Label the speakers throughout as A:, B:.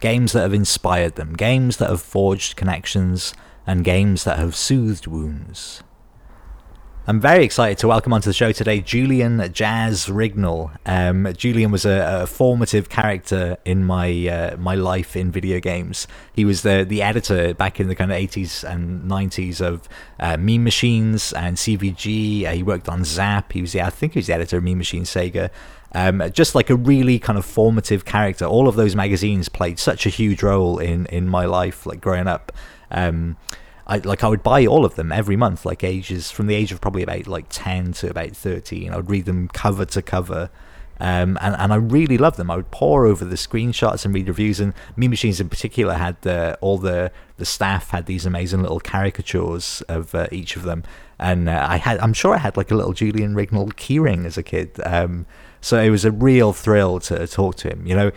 A: games that have inspired them, games that have forged connections, and games that have soothed wounds. I'm very excited to welcome onto the show today Julian Jazz Rignall. Um, Julian was a, a, formative character in my uh, my life in video games. He was the the editor back in the kind of 80s and 90s of uh, Mean Machines and CVG. Uh, he worked on Zap. He was the, I think he was the editor of Mean Machine Sega. Um, just like a really kind of formative character. All of those magazines played such a huge role in in my life, like growing up. Um, I like I would buy all of them every month, like ages from the age of probably about like ten to about thirteen. I would read them cover to cover. Um, and, and I really loved them. I would pore over the screenshots and read reviews. And Mean Machines in particular had uh, all the the staff had these amazing little caricatures of uh, each of them. And uh, I had, I'm sure I had like a little Julian Rignall keyring as a kid. Um, so it was a real thrill to talk to him. You know,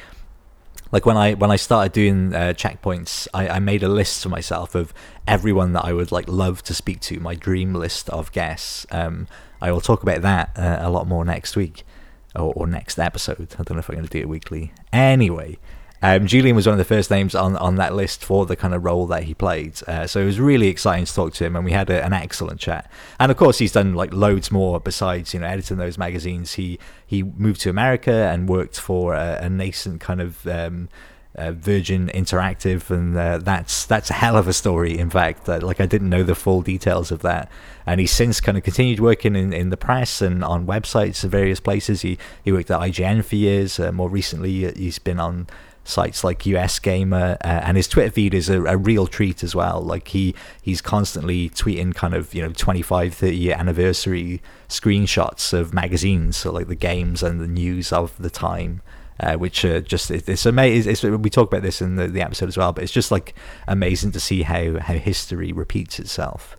A: like when I when I started doing uh, checkpoints, I, I made a list for myself of everyone that I would like love to speak to, my dream list of guests. Um, I will talk about that uh, a lot more next week or, or, next episode. I don't know if I'm going to do it weekly. Anyway, um, Julian was one of the first names on, on that list for the kind of role that he played. Uh, so it was really exciting to talk to him, and we had a, an excellent chat. And of course, he's done like loads more besides you know editing those magazines. He he moved to America and worked for a, a nascent kind of um, uh, Virgin Interactive, and uh, that's that's a hell of a story. In fact, uh, like I didn't know the full details of that, and he's since kind of continued working in, in the press and on websites of various places. He he worked at IGN for years. Uh, more recently, uh, he's been on sites like US Gamer, uh, and his Twitter feed is a, a, real treat as well. Like he he's constantly tweeting kind of you know 25, 30 year anniversary screenshots of magazines, so like the games and the news of the time. Uh, which uh, just it, it's amazing. we talk about this in the, the episode as well, but it's just like amazing to see how how history repeats itself.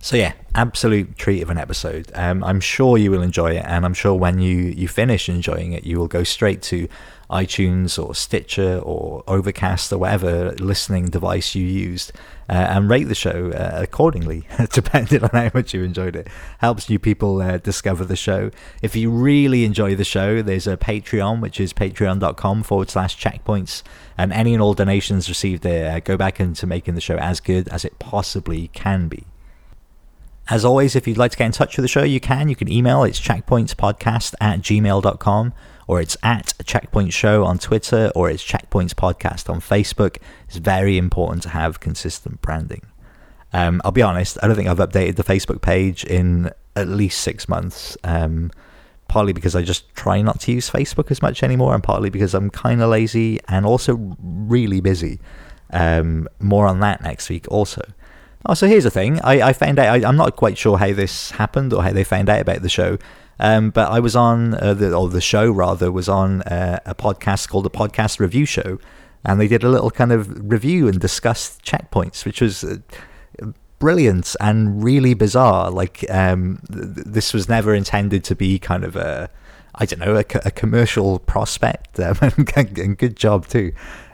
A: So yeah, absolute treat of an episode. Um, I'm sure you will enjoy it, and I'm sure when you you finish enjoying it, you will go straight to iTunes or Stitcher or Overcast or whatever listening device you used uh, and rate the show uh, accordingly, depending on how much you enjoyed it. Helps new people uh, discover the show. If you really enjoy the show, there's a Patreon, which is patreon.com forward slash checkpoints. And any and all donations received there uh, go back into making the show as good as it possibly can be. As always, if you'd like to get in touch with the show, you can. You can email. It's checkpointspodcast at gmail.com or it's at Checkpoint Show on Twitter, or it's Checkpoints Podcast on Facebook. It's very important to have consistent branding. Um, I'll be honest, I don't think I've updated the Facebook page in at least six months. Um, partly because I just try not to use Facebook as much anymore, and partly because I'm kind of lazy and also really busy. Um, more on that next week, also. Oh, so here's the thing. I, I found out, I, am not quite sure how this happened or how they found out about the show, um, but I was on, uh, the, or the show rather, was on uh, a podcast called the Podcast Review Show. And they did a little kind of review and discussed checkpoints, which was uh, brilliant and really bizarre. Like, um, th- this was never intended to be kind of a, I don't know, a, commercial prospect. Um, and good job, too.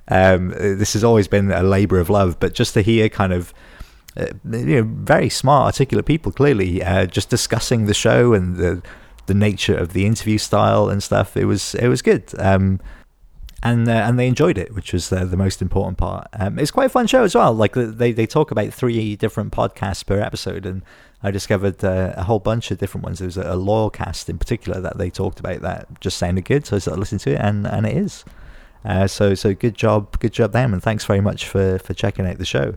A: Um, this has always been a labor of love, but just to hear kind of uh, you know, very smart, articulate people clearly uh, just discussing the show and the the nature of the interview style and stuff. It was it was good. Um, and uh, and they enjoyed it, which was uh, the most important part. Um, it's quite a fun show as well. Like they they talk about three different podcasts per episode, and I discovered uh, a whole bunch of different ones. There was a, a loyal cast in particular that they talked about that just sounded good, so I started listening to it, and and it is. Uh, so so good job, good job them, and thanks very much for for checking out the show.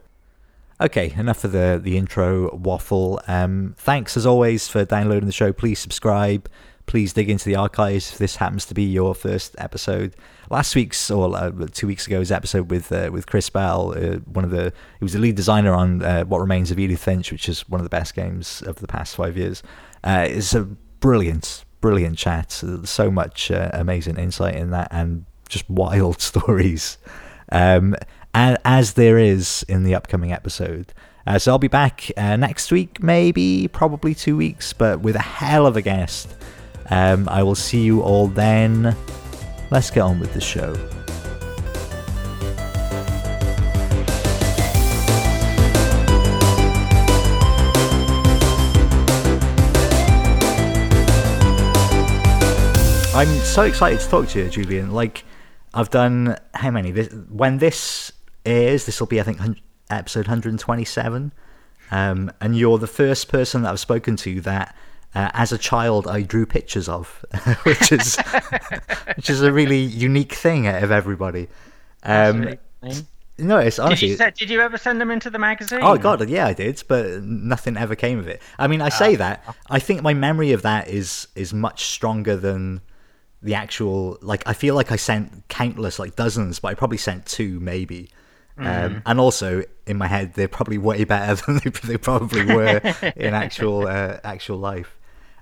A: Okay, enough of the, the intro waffle. Um, thanks as always for downloading the show. Please subscribe. Please dig into the archives if this happens to be your first episode. Last week's or uh, two weeks ago's episode with uh, with Chris Bell, uh, one of the he was the lead designer on uh, What Remains of Edith Finch, which is one of the best games of the past five years. Uh, it's a brilliant, brilliant chat. So much uh, amazing insight in that and just wild stories. Um, as there is in the upcoming episode. Uh, so I'll be back uh, next week, maybe, probably two weeks, but with a hell of a guest. Um, I will see you all then. Let's get on with the show. I'm so excited to talk to you, Julian. Like, I've done how many? This, when this this will be, I think, episode 127. Um, and you're the first person that I've spoken to that, uh, as a child, I drew pictures of, which is which is a really unique thing out of everybody. Um, no, it's honestly.
B: Did you, did you, ever send them into the magazine?
A: Oh God, yeah, I did, but nothing ever came of it. I mean, I say uh, that. I think my memory of that is is much stronger than the actual like I feel like I sent countless like dozens but I probably sent two maybe um, mm. and also in my head they're probably way better than they, they probably were in actual uh, actual life.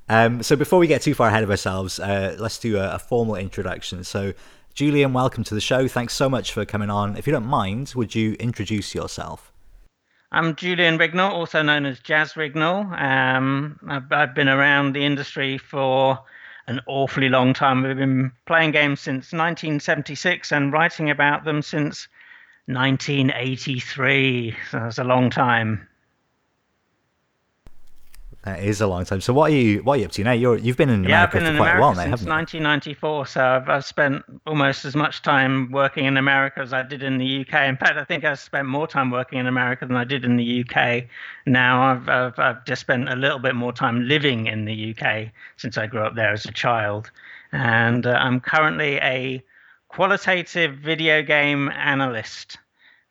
A: Um, so before we get too far ahead of ourselves uh, let's do a, a, formal introduction. So Julian welcome to the show. Thanks so much for coming on. If you don't mind would you introduce yourself?
B: I'm Julian Rignall also known as Jazz Rignall um, I've, I've been around the industry for an awfully long time. We've been playing games since 1976 and writing about them since 1983. So that's a long time.
A: That is a long time. So what are you what are you up to now? You're you've been in America yeah, I've been for in quite America a while now,
B: since 1994. So I've, I've spent almost as much time working in America as I did in the UK. In fact, I think I've spent more time working in America than I did in the UK. Now I've I've, I've just spent a little bit more time living in the UK since I grew up there as a child, and uh, I'm currently a qualitative video game analyst,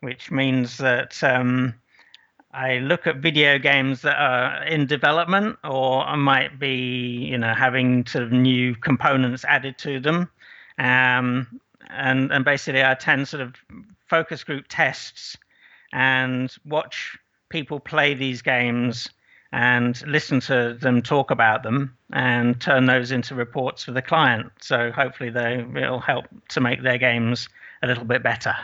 B: which means that. Um, I look at video games that are in development or might be, you know, having sort of new components added to them. Um, and, and basically, I attend sort of focus group tests and watch people play these games and listen to them talk about them and turn those into reports for the client. So hopefully, they will help to make their games a little bit better.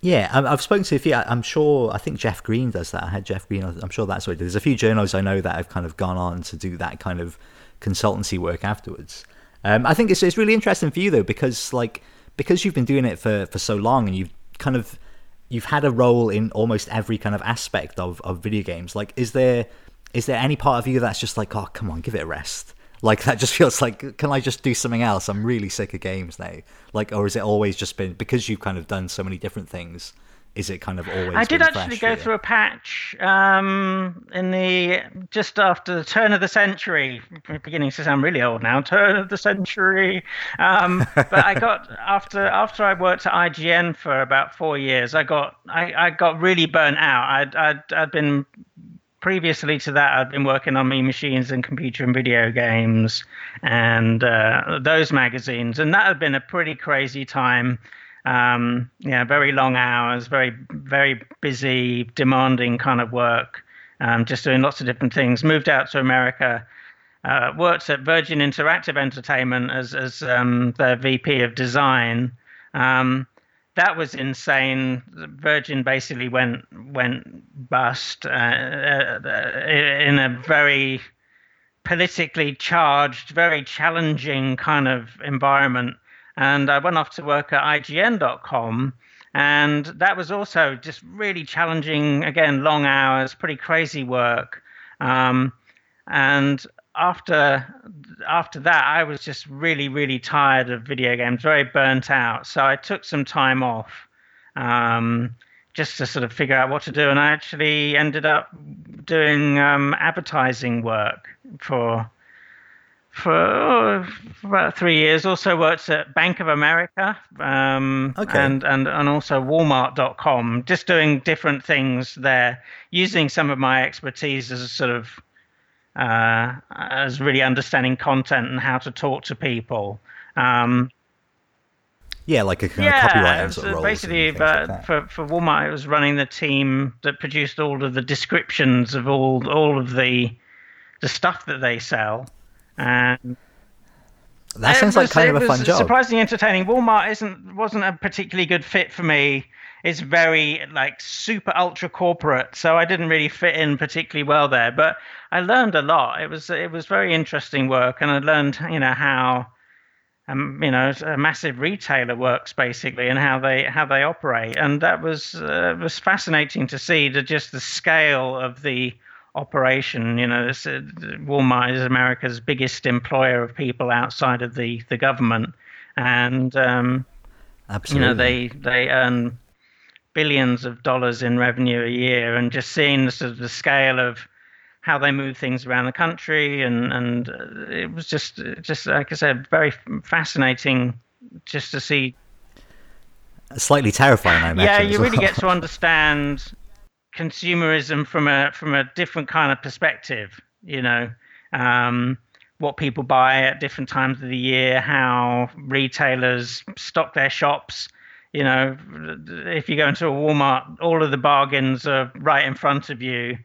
A: Yeah, I've spoken to a few. I'm sure. I think Jeff Green does that. I had Jeff Green. I'm sure that's what he does. There's a few journalists I know that have kind of gone on to do that kind of consultancy work afterwards. Um, I think it's it's really interesting for you though because like because you've been doing it for for so long and you've kind of you've had a role in almost every kind of aspect of of video games. Like, is there is there any part of you that's just like, oh, come on, give it a rest? Like that just feels like, can I just do something else? I'm really sick of games now. Like, or is it always just been because you've kind of done so many different things? Is it kind of always?
B: I did actually go through a patch um, in the just after the turn of the century, beginning to sound really old now. Turn of the century, um, but I got after after I worked at IGN for about four years. I got I, I got really burnt out. I'd, I'd I'd been previously to that, I'd been working on Mean Machines and computer and video games and uh, those magazines, and that had been a pretty crazy time. Um, yeah, very long hours, very very busy, demanding kind of work. Um, just doing lots of different things. Moved out to America. Uh, worked at Virgin Interactive Entertainment as as um, their VP of design. Um, that was insane. Virgin basically went went bust uh, uh, in a very politically charged, very challenging kind of environment. And I went off to work at IGN.com, and that was also just really challenging. Again, long hours, pretty crazy work. Um, and after after that, I was just really, really tired of video games, very burnt out. So I took some time off um, just to sort of figure out what to do. And I actually ended up doing um, advertising work for for, for, about three years. Also worked at Bank of America um, okay. and, and, and also Walmart.com, just doing different things there, using some of my expertise as a sort of uh, as really understanding content and how to talk to people. Um,
A: yeah, like a kind yeah, of copywriter sort of
B: basically, but like for for Walmart, it was running the team that produced all of the descriptions of all all of the the stuff that they sell, and
A: That
B: It
A: sounds like kind of a fun job.
B: Surprisingly entertaining. Walmart isn't wasn't a particularly good fit for me. It's very like super ultra corporate, so I didn't really fit in particularly well there. But I learned a lot. It was it was very interesting work, and I learned you know how um, you know a massive retailer works basically, and how they how they operate, and that was uh, was fascinating to see the just the scale of the operation. You know, this, uh, Walmart is America's biggest employer of people outside of the the government, and um, you know they they earn billions of dollars in revenue a year, and just seeing the sort of the scale of how they move things around the country, and and uh, it was just just like I said, very fascinating just to see
A: Slightly terrifying, I imagine.
B: yeah, you really
A: well.
B: get to understand consumerism from a from a different kind of perspective. You know, um, what people buy at different times of the year, how retailers stock their shops. You know, if you go into a Walmart, all of the bargains are right in front of you.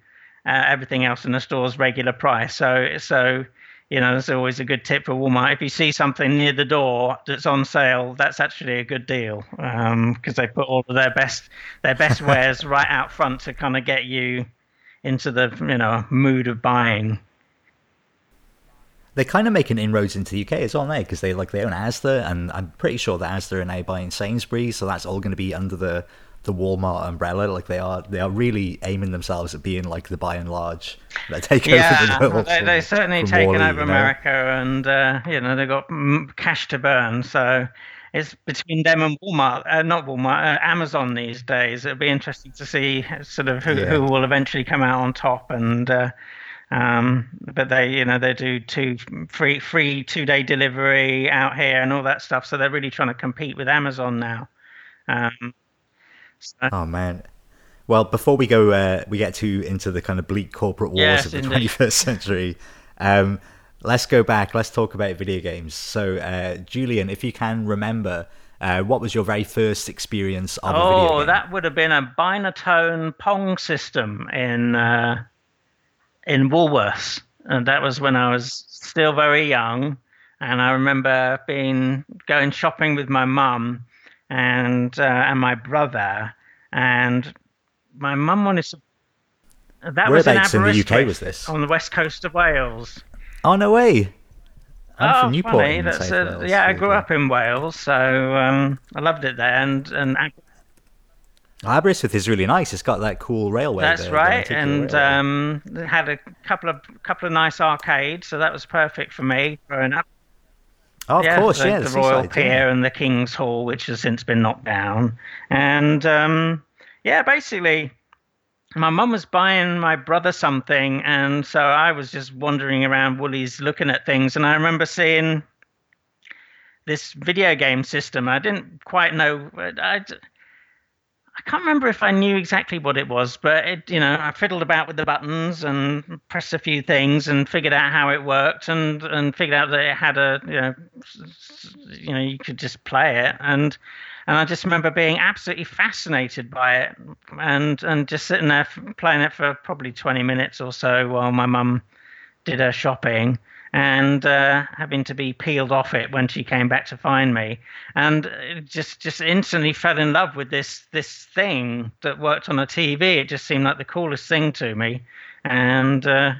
B: Uh, everything else in the store is regular price. So, so you know, there's always a good tip for Walmart. If you see something near the door that's on sale, that's actually a good deal um, because they put all of their best their best wares right out front to kind of get you into the you know mood of buying.
A: They're kind of making inroads into the UK as well now because they like they own Asda, and I'm pretty sure that Asda are now buying Sainsbury's, so that's all going to be under the the Walmart umbrella. Like they are, they are really aiming themselves at being like the by and large. They take
B: Yeah,
A: over the world.
B: they, they've certainly
A: from
B: taken
A: Wall-E,
B: over
A: you know?
B: America, and uh, you know they've got mm, cash to burn. So it's between them and Walmart, uh, not Walmart, uh, Amazon these days. It'll be interesting to see sort of who,
A: Yeah.
B: who will eventually come out on top. And uh, um, but they, you know, they do two free free two day delivery out here and all that stuff. So they're really trying to compete with Amazon now. Um,
A: Oh man. Well, before we go, uh, we get to into the kind of bleak corporate wars
B: Yes,
A: of the
B: indeed.
A: 21st century. Um, let's go back. Let's talk about video games. So, uh, Julian, if you can remember, uh, what was your very first experience of a video
B: Oh,
A: game?
B: that would have been a Binatone Pong system in uh, in Woolworths, and that was when I was still very young. And I remember being going shopping with my mum and uh, and my brother, and my mum wanted to. That was in
A: in the UK was this?
B: On the west coast of Wales.
A: Oh no way! I'm
B: oh,
A: from Newport.
B: funny. That's uh,
A: Wales.
B: yeah, I grew up in Wales, so um, I loved it there, and and
A: Aberystwyth is really nice. It's got that cool railway.
B: That's
A: the- the
B: right, and um, had a couple of couple of nice arcades, so that was perfect for me growing up.
A: Oh, of
B: yeah,
A: course,
B: the,
A: yeah,
B: the Royal
A: seaside,
B: Pier
A: yeah.
B: and the King's Hall, which has since been knocked down, and um, yeah, basically, my mum was buying my brother something, and so I was just wandering around Woolies looking at things, and I remember seeing this video game system. I didn't quite know. I, I can't remember if I knew exactly what it was, but it, you know, I fiddled about with the buttons and pressed a few things and figured out how it worked and and figured out that it had a you know, you know, you could just play it. And and I just remember being absolutely fascinated by it and and just sitting there playing it for probably 20 minutes or so while my mum did her shopping and uh, having to be peeled off it when she came back to find me. And just just instantly fell in love with this this thing that worked on a TV it just seemed like the coolest thing to me. And uh,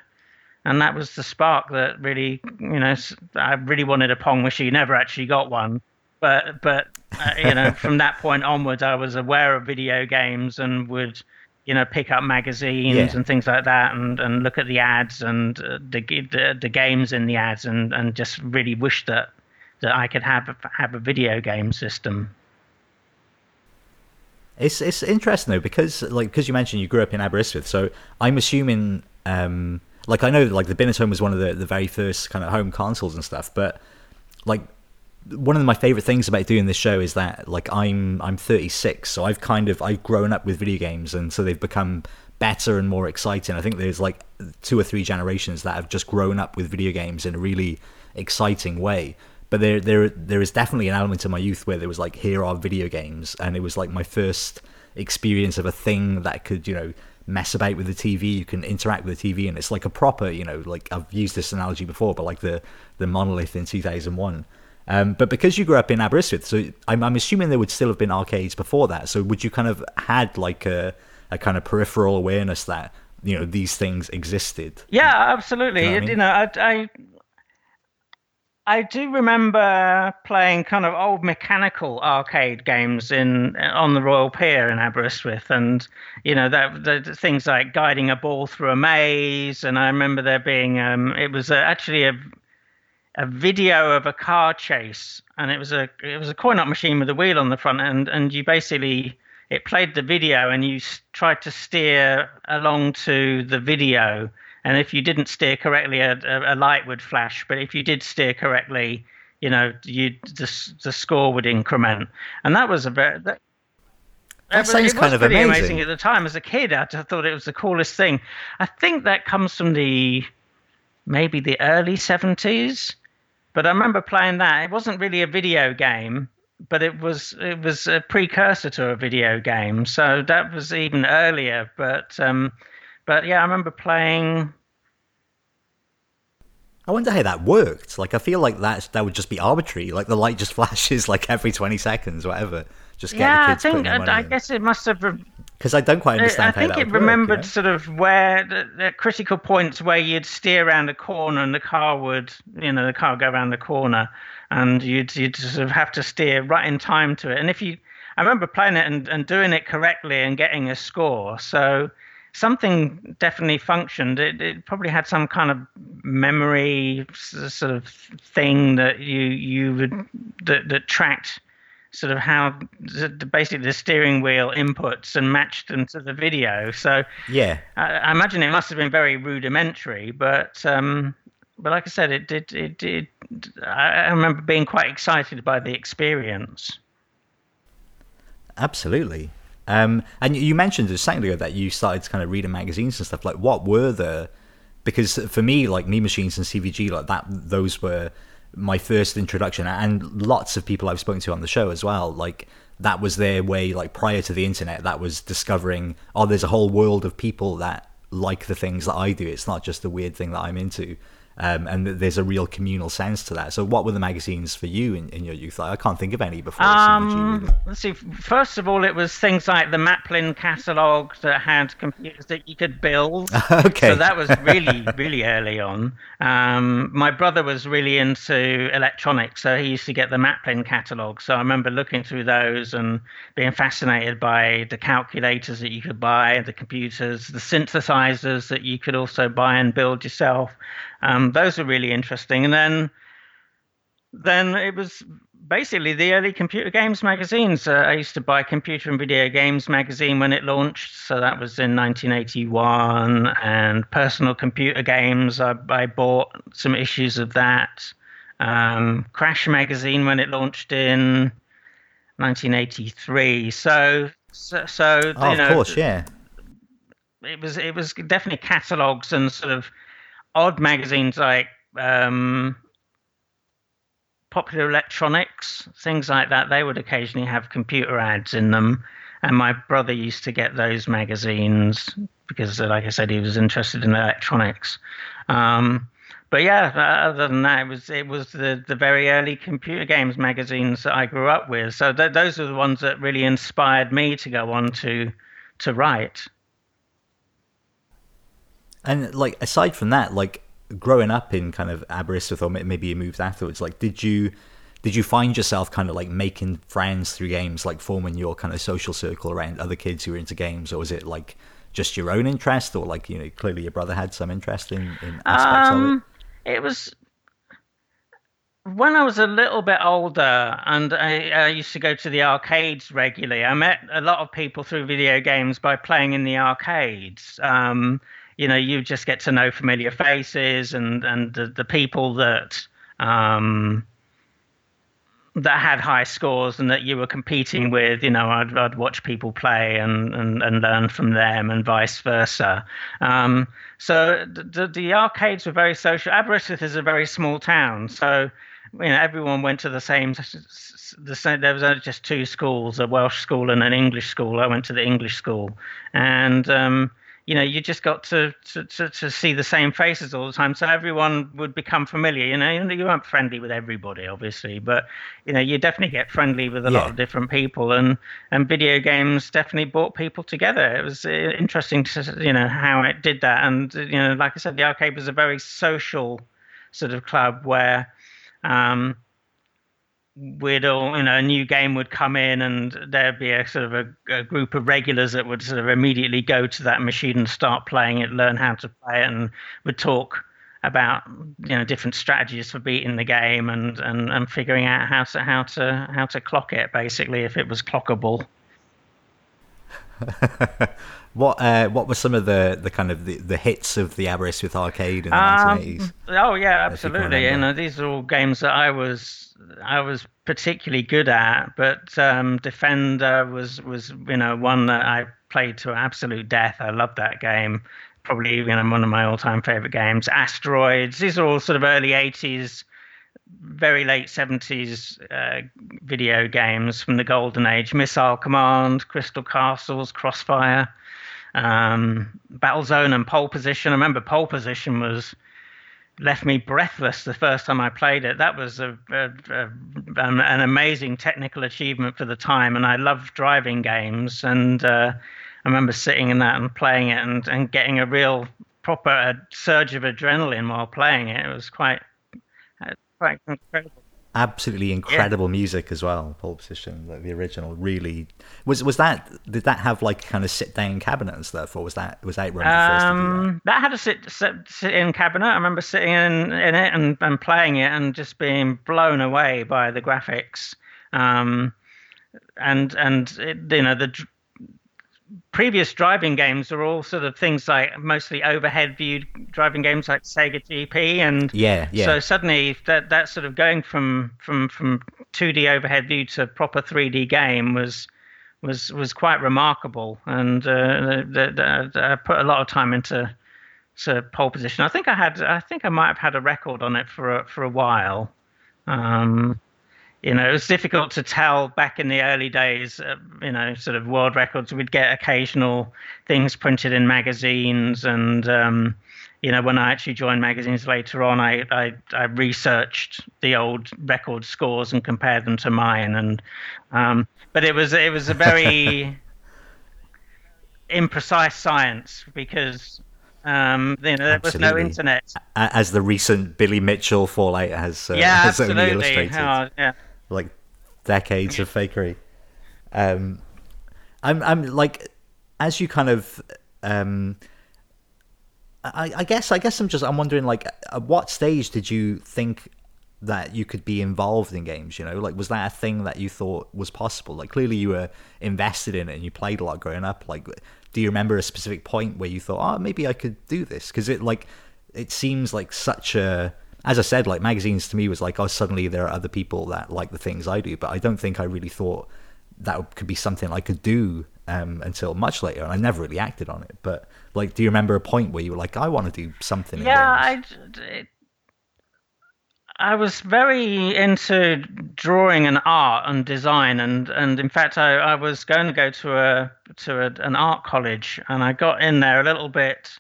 B: and that was the spark that really you know I really wanted a pong machine never actually got one. But but uh, you know from that point onwards I was aware of video games and would you know pick up magazines
A: Yeah.
B: and things like that and and look at the ads and uh, the, the the games in the ads and and just really wish that that I could have a, have a video game system
A: It's it's interesting though because like because you mentioned you grew up in Aberystwyth, so I'm assuming um like I know like the Binatone was one of the the very first kind of home consoles and stuff, but like one of my favorite things about doing this show is that like I'm I'm 36, so I've kind of I've grown up with video games, and so they've become better and more exciting. I think there's like two or three generations that have just grown up with video games in a really exciting way. But there there there is definitely an element of my youth where there was like here are video games, and it was like my first experience of a thing that could you know mess about with the TV, you can interact with the TV, and it's like a proper, you know, like I've used this analogy before, but like the the monolith in 2001. Um, but because you grew up in Aberystwyth, so I'm, I'm assuming there would still have been arcades before that. So would you kind of had like a a kind of peripheral awareness that you know these things existed?
B: Yeah, absolutely. You know, I, mean? you know, I, I I do remember playing kind of old mechanical arcade games in on the Royal Pier in Aberystwyth, and you know that the, things like guiding a ball through a maze. And I remember there being um, it was actually a a video of a car chase, and it was a it was a coin op machine with a wheel on the front end, and you basically it played the video, and you tried to steer along to the video and if you didn't steer correctly, a, a, light would flash. But if you did steer correctly, you know, you the, the score would increment, and that was a very that,
A: that sounds kind of amazing.
B: amazing. at the time. As a kid, I thought it was the coolest thing. I think that comes from the maybe the early seventies, but I remember playing that. It wasn't really a video game, but it was it was a precursor to a video game. So that was even earlier. But um, but yeah, I remember playing.
A: I wonder how that worked. Like, I feel like that that would just be arbitrary. Like the light just flashes like every twenty seconds, whatever. Just get
B: yeah,
A: the kids
B: I think
A: I,
B: I guess it must have.
A: Because I don't quite understand.
B: I think
A: it
B: remembered
A: work,
B: know? sort of where the, the, critical points where you'd steer around a corner and the car would, you know, the car would go around the corner, and you'd you'd sort of have to steer right in time to it. And if you, I remember playing it and, and doing it correctly and getting a score. So something definitely functioned. It, it, probably had some kind of memory sort of thing that you you would that, that tracked sort of how the, basically the steering wheel inputs and matched them to the video. So
A: yeah,
B: I, I imagine it must have been very rudimentary, but um, but like I said, it did it did. I remember being quite excited by the experience.
A: Absolutely. Um, and you mentioned a second ago that you started to kind of reading magazines and stuff. Like, what were the? Because for me, like Mean Machines and CVG, like that, those were my first introduction, and lots of people I've spoken to on the show as well. Like that was their way, like prior to the internet, that was discovering. Oh, there's a whole world of people that like the things that I do. It's not just the weird thing that I'm into um, and there's a real communal sense to that. So, what were the magazines for you in, in your youth? I can't think of any before.
B: Um, really. Let's see. First of all, it was things like the Maplin catalogue that had computers that you could build.
A: okay.
B: So that was really, really early on. Um, my brother was really into electronics, so he used to get the Maplin catalogue. So I remember looking through those and being fascinated by the calculators that you could buy, the computers, the synthesizers that you could also buy and build yourself. Um, those were really interesting. And then then it was basically the early computer games magazines. Uh, I used to buy Computer and Video Games magazine when it launched, so that was in 1981. And Personal Computer Games, I, I bought some issues of that. Um, Crash magazine when it launched in 1983. So, so, so
A: oh,
B: you know,
A: of course, yeah.
B: It was it was definitely catalogs and sort of odd magazines like um, Popular Electronics, things like that, they would occasionally have computer ads in them. And my brother used to get those magazines because, like I said, he was interested in electronics. Um, but yeah, other than that, it was it was the, the very early computer games magazines that I grew up with. So th- those are the ones that really inspired me to go on to to write.
A: And like aside from that, like growing up in kind of Aberystwyth or maybe you moved afterwards, like did you did you find yourself kind of like making friends through games, like forming your kind of social circle around other kids who were into games, or was it like just your own interest, or like you know clearly your brother had some interest in, in aspects um, of it? Um,
B: it was when I was a little bit older and I, I, used to go to the arcades regularly, I met a lot of people through video games by playing in the arcades. Um, you know you just get to know familiar faces and and the, the people that um, that had high scores and that you were competing with. You know, I'd, I'd watch people play and, and, and learn from them and vice versa. Um, so the, the arcades were very social. Aberystwyth is a very small town, so you know everyone went to the same. The same there was only just two schools, a Welsh school and an English school. I went to the English school, and um, you know, you just got to, to, to, to, see the same faces all the time. So everyone would become familiar. You know, you weren't friendly with everybody, obviously, but you know, you definitely get friendly with a yeah. lot of different people, and and video games definitely brought people together. It was uh, interesting to you know how it did that, and you know, like I said, the arcade was a very social sort of club where. Um, we'd all, you know, a new game would come in and there'd be a sort of a, a, group of regulars that would sort of immediately go to that machine and start playing it, learn how to play it, and would talk about you know different strategies for beating the game and, and, and figuring out how to how to how to clock it basically if it was clockable.
A: what uh, what were some of the, the kind of the, the hits of the Aberystwyth arcade in the um, 1980s?
B: Oh yeah, absolutely. You, know, these are all games that I was I was particularly good at, but um, Defender was was you know one that I played to absolute death. I loved that game. Probably you know one of my all-time favorite games. Asteroids. These are all sort of early '80s, very late '70s uh, video games from the golden age. Missile Command, Crystal Castles, Crossfire, um, Battlezone, and Pole Position. I remember Pole Position was left me breathless the first time I played it. That was a, a, a, an amazing technical achievement for the time, and I love driving games. And uh, I remember sitting in that and playing it, and, and getting a real proper surge of adrenaline while playing it. It was quite incredible
A: absolutely incredible yeah. music as well. Pole Position, like the original, really was was that. Did that have like kind of sit down cabinet and stuff, or was that was that run um,
B: that? that? had a sit, sit, sit in cabinet. I remember sitting in in it and, and playing it and just being blown away by the graphics. Um, and and it, you know the previous driving games are all sort of things like mostly overhead viewed driving games like Sega GP and
A: yeah, yeah.
B: So suddenly that that sort of going from from from 2D overhead view to proper 3D game was was was quite remarkable and uh, the, the, the, I put a lot of time into to pole position. I think I had I think I might have had a record on it for a, for a while. Um, you know, it was difficult to tell back in the early days, uh, you know, sort of world records. We'd get occasional things printed in magazines. And, um, you know, when I actually joined magazines later on, I, I, I, researched the old record scores and compared them to mine. And, um, but it was, it was a very imprecise science because um, you know, there absolutely. was no internet.
A: As the recent Billy Mitchell fallout has, uh,
B: yeah,
A: has
B: absolutely.
A: illustrated.
B: Oh, yeah
A: like decades of fakery. Um, I'm I'm like as you kind of um, I, I guess I guess I'm just I'm wondering like at what stage did you think that you could be involved in games you know? Like was that a thing that you thought was possible? Like clearly you were invested in it and you played a lot growing up. Like do you remember a specific point where you thought oh maybe i could do this? Because it like it seems like such a as I said, like magazines to me was like, oh, suddenly there are other people that like the things I do, but I don't think I really thought that could be something I could do um, until much later, and I never really acted on it. But like, do you remember a point where you were like, I want to do something?
B: Yeah, I. I was very into drawing and art and design, and, and in fact, I, I was going to go to a to a, an art college, and I got in there a little bit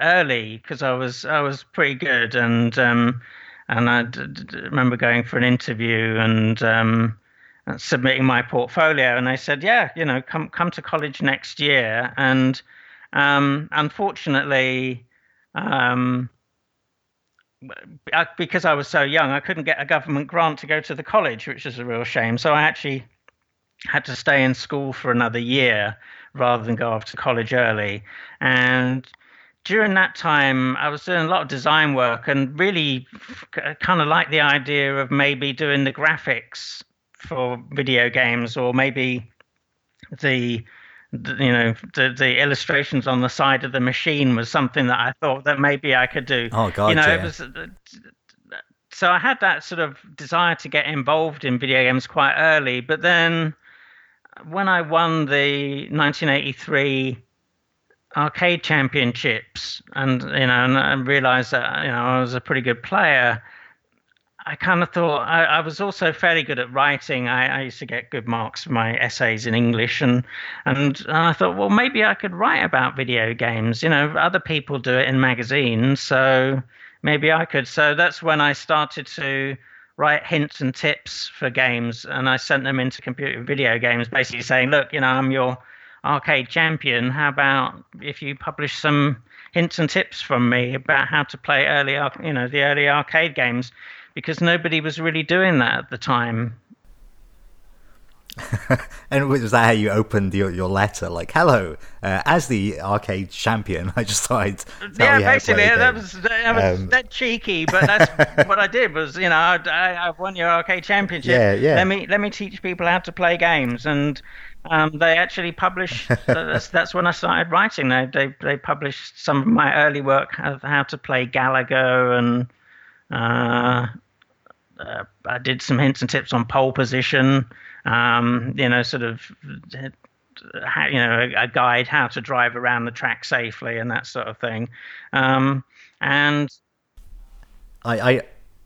B: early because I was I was pretty good and um, and I d- d- remember going for an interview and um, submitting my portfolio and they said yeah you know come come to college next year. And um, unfortunately um, because I was so young I couldn't get a government grant to go to the college which is a real shame. So I actually had to stay in school for another year rather than go off to college early. And during that time, I was doing a lot of design work and really kind of liked the idea of maybe doing the graphics for video games or maybe the, the you know the, the illustrations on the side of the machine was something that I thought that maybe I could do.
A: Oh God,
B: you know,
A: yeah.
B: it was. So I had that sort of desire to get involved in video games quite early, but then when I won the 1983 arcade championships and you know and, and realized that you know I was a pretty good player I kind of thought I, I, was also fairly good at writing. I, I, used to get good marks for my essays in English, and, and and I thought, well, maybe I could write about video games. You know, other people do it in magazines, so maybe I could. So that's when I started to write hints and tips for games, and I sent them into computer video games, basically saying, look, you know, I'm your arcade champion. How about if you publish some hints and tips from me about how to play early, you know, the early arcade games? because nobody was really doing that at the time.
A: and was that how you opened your, your letter? Like, hello, uh, as the arcade champion, I just thought I'd
B: yeah, basically, that was that was um, that cheeky, but that's what I did was, you know, I, I won your arcade championship.
A: Yeah, yeah.
B: Let me let me teach people how to play games, and um, they actually published. that's, that's when I started writing. They they they published some of my early work of how to play Galaga and uh, uh, I did some hints and tips on pole position. Um, you know, sort of, you know, a, a, guide how to drive around the track safely and that sort of thing. Um, and
A: I, I,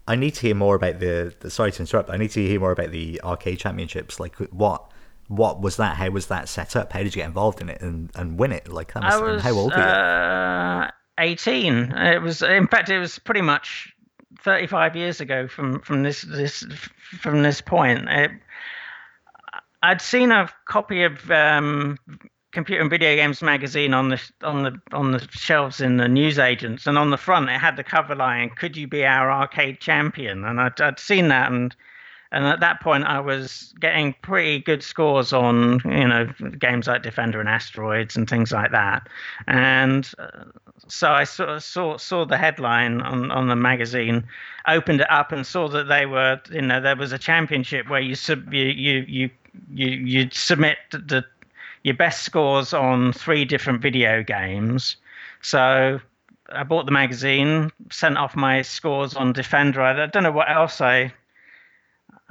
A: I need to hear more about the, the. Sorry to interrupt. I need to hear more about the arcade championships. Like what what was that? How was that set up? How did you get involved in it and, and win it? Like,
B: I was,
A: how old were you? Uh,
B: 18. It was, in fact, it was pretty much 35 years ago from from this this from this point. It, I'd seen a copy of um, Computer and Video Games magazine on the on the on the shelves in the newsagents, and on the front it had the cover line, "Could you be our arcade champion?" And I'd, I'd seen that and and at that point I was getting pretty good scores on you know games like Defender and Asteroids and things like that, and uh, so I saw saw saw the headline on on the magazine, opened it up and saw that they were you know there was a championship where you sub you you you you you submit the your best scores on three different video games, so. I bought the magazine, sent off my scores on Defender. I don't know what else I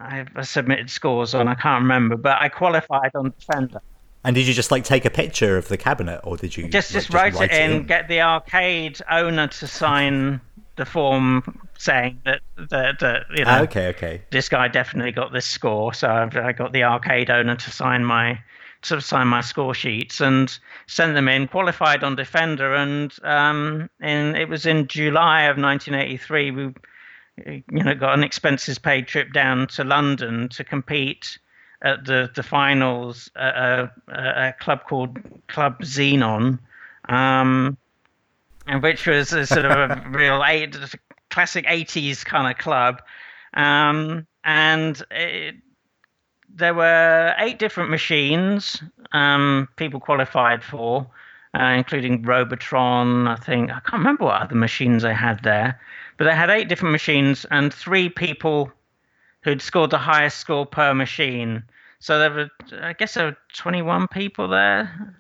B: I've submitted scores on. I can't remember, but I qualified on Defender.
A: And did you just like take a picture of the cabinet, or did you
B: just
A: like,
B: just, write, write, it, in, in, get the arcade owner to sign the form saying that that, that you know
A: ah, okay okay
B: this guy definitely got this score, so I got the arcade owner to sign my of sign my score sheets and sent them in. Qualified on Defender, and um, in it was in July of 1983. We you know, got an expenses paid trip down to London to compete at the the finals at a, a club called Club Xenon, um, and which was a sort of a real eight, classic '80s kind of club, um, and it, there were eight different machines um, people qualified for, uh, including Robotron. I think I can't remember what other machines they had there. But they had eight different machines and three people who'd scored the highest score per machine. So there were, I guess, there were 21 people there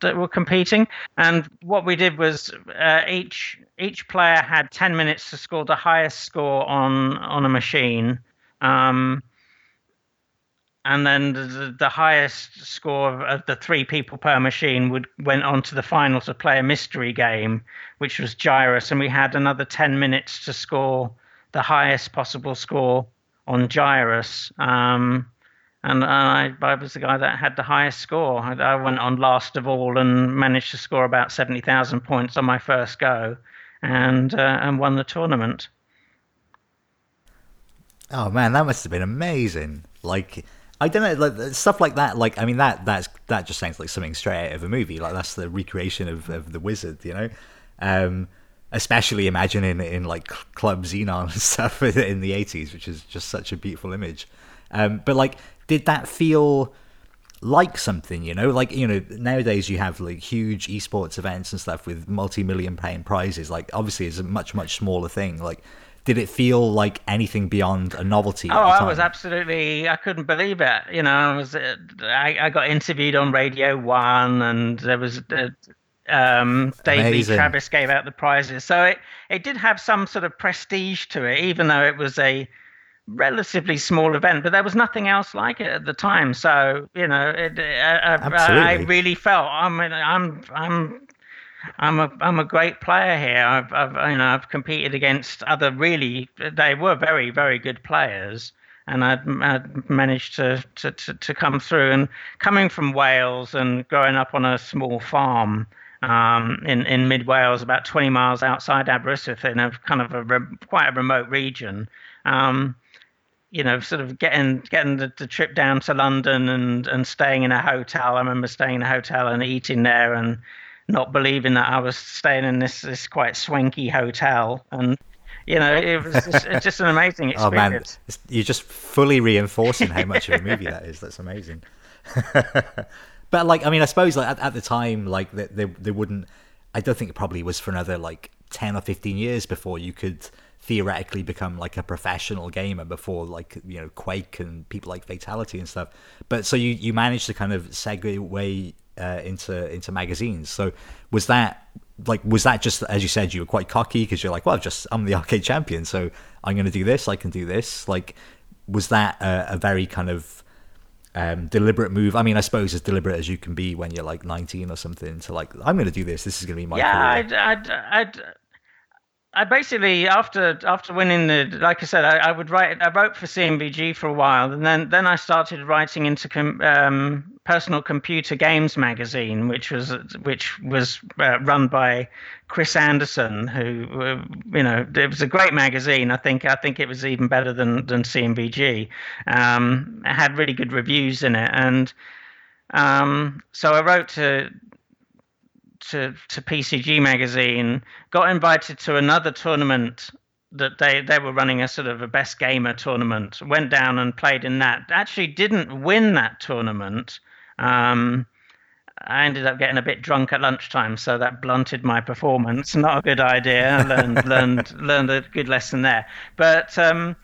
B: that were competing. And what we did was uh, each each player had 10 minutes to score the highest score on on a machine. Um, and then the, the highest score of the three people per machine would went on to the final to play a mystery game, which was Gyruss, and we had another ten minutes to score the highest possible score on Gyruss. Um, and, and I, I, was the guy that had the highest score. I, I went on last of all and managed to score about seventy thousand points on my first go, and uh, and won the tournament.
A: Oh man, that must have been amazing! Like I don't know, like stuff like that. Like, I mean, that that's that just sounds like something straight out of a movie. Like that's the recreation of, of the wizard, you know. Um, especially imagining it in like Club Xenon and stuff in the eighties, which is just such a beautiful image. Um, but like, did that feel like something? You know, like you know, nowadays you have like huge esports events and stuff with multi-million pound prizes. Like, obviously, it's a much much smaller thing. Like did it feel like anything beyond a novelty?
B: Oh, I was absolutely, I couldn't believe it. You know, I was, uh, I, I got interviewed on Radio One, and there was. Uh, um, Dave Travis gave out the prizes, so it it did have some sort of prestige to it, even though it was a relatively small event. But there was nothing else like it at the time, so you know, it, uh, I, I, really felt. I mean, I'm I'm I'm a I'm a great player here. I've, I've you know I've competed against other really they were very very good players, and I'd managed to, to, to, to, come through. And coming from Wales and growing up on a small farm um, in in mid Wales, about 20 miles outside Aberystwyth, in a kind of a re- quite a remote region. Um, you know, sort of getting getting the, the, trip down to London and and staying in a hotel. I remember staying in a hotel and eating there and not believing that I was staying in this this quite swanky hotel and. You know, it was just, it's just an amazing experience.
A: Oh man, you're just fully reinforcing how much of a movie that is. That's amazing. but like, I mean, I suppose like at, at the time, like they, they they wouldn't. I don't think it probably was for another like ten or fifteen years before you could theoretically become like a professional gamer before like you know Quake and people like Fatality and stuff. But so you you managed to kind of segue uh, into into magazines. So was that like was that just as you said you were quite cocky because you're like well just I'm the arcade champion so I'm going to do this I can do this like was that a, a very kind of um, deliberate move. I mean, I suppose as deliberate as you can be when you're like 19 or something. To like, I'm going to do this. This is going to be my
B: yeah, career. I'd, I'd, I'd, I basically after after winning the like I said I, I, would write I wrote for C&VG for a while and then then I started writing into com, um, personal computer games magazine which was which was uh, run by Chris Anderson who uh, you know it was a great magazine. I think I think it was even better than than C&VG um, it had really good reviews in it and um, so I wrote to to, to PCG magazine, got invited to another tournament that they, they were running a sort of a best gamer tournament. Went down and played in that. Actually, didn't win that tournament. Um, I ended up getting a bit drunk at lunchtime, so that blunted my performance. Not a good idea. learned learned learned a good lesson there. But um,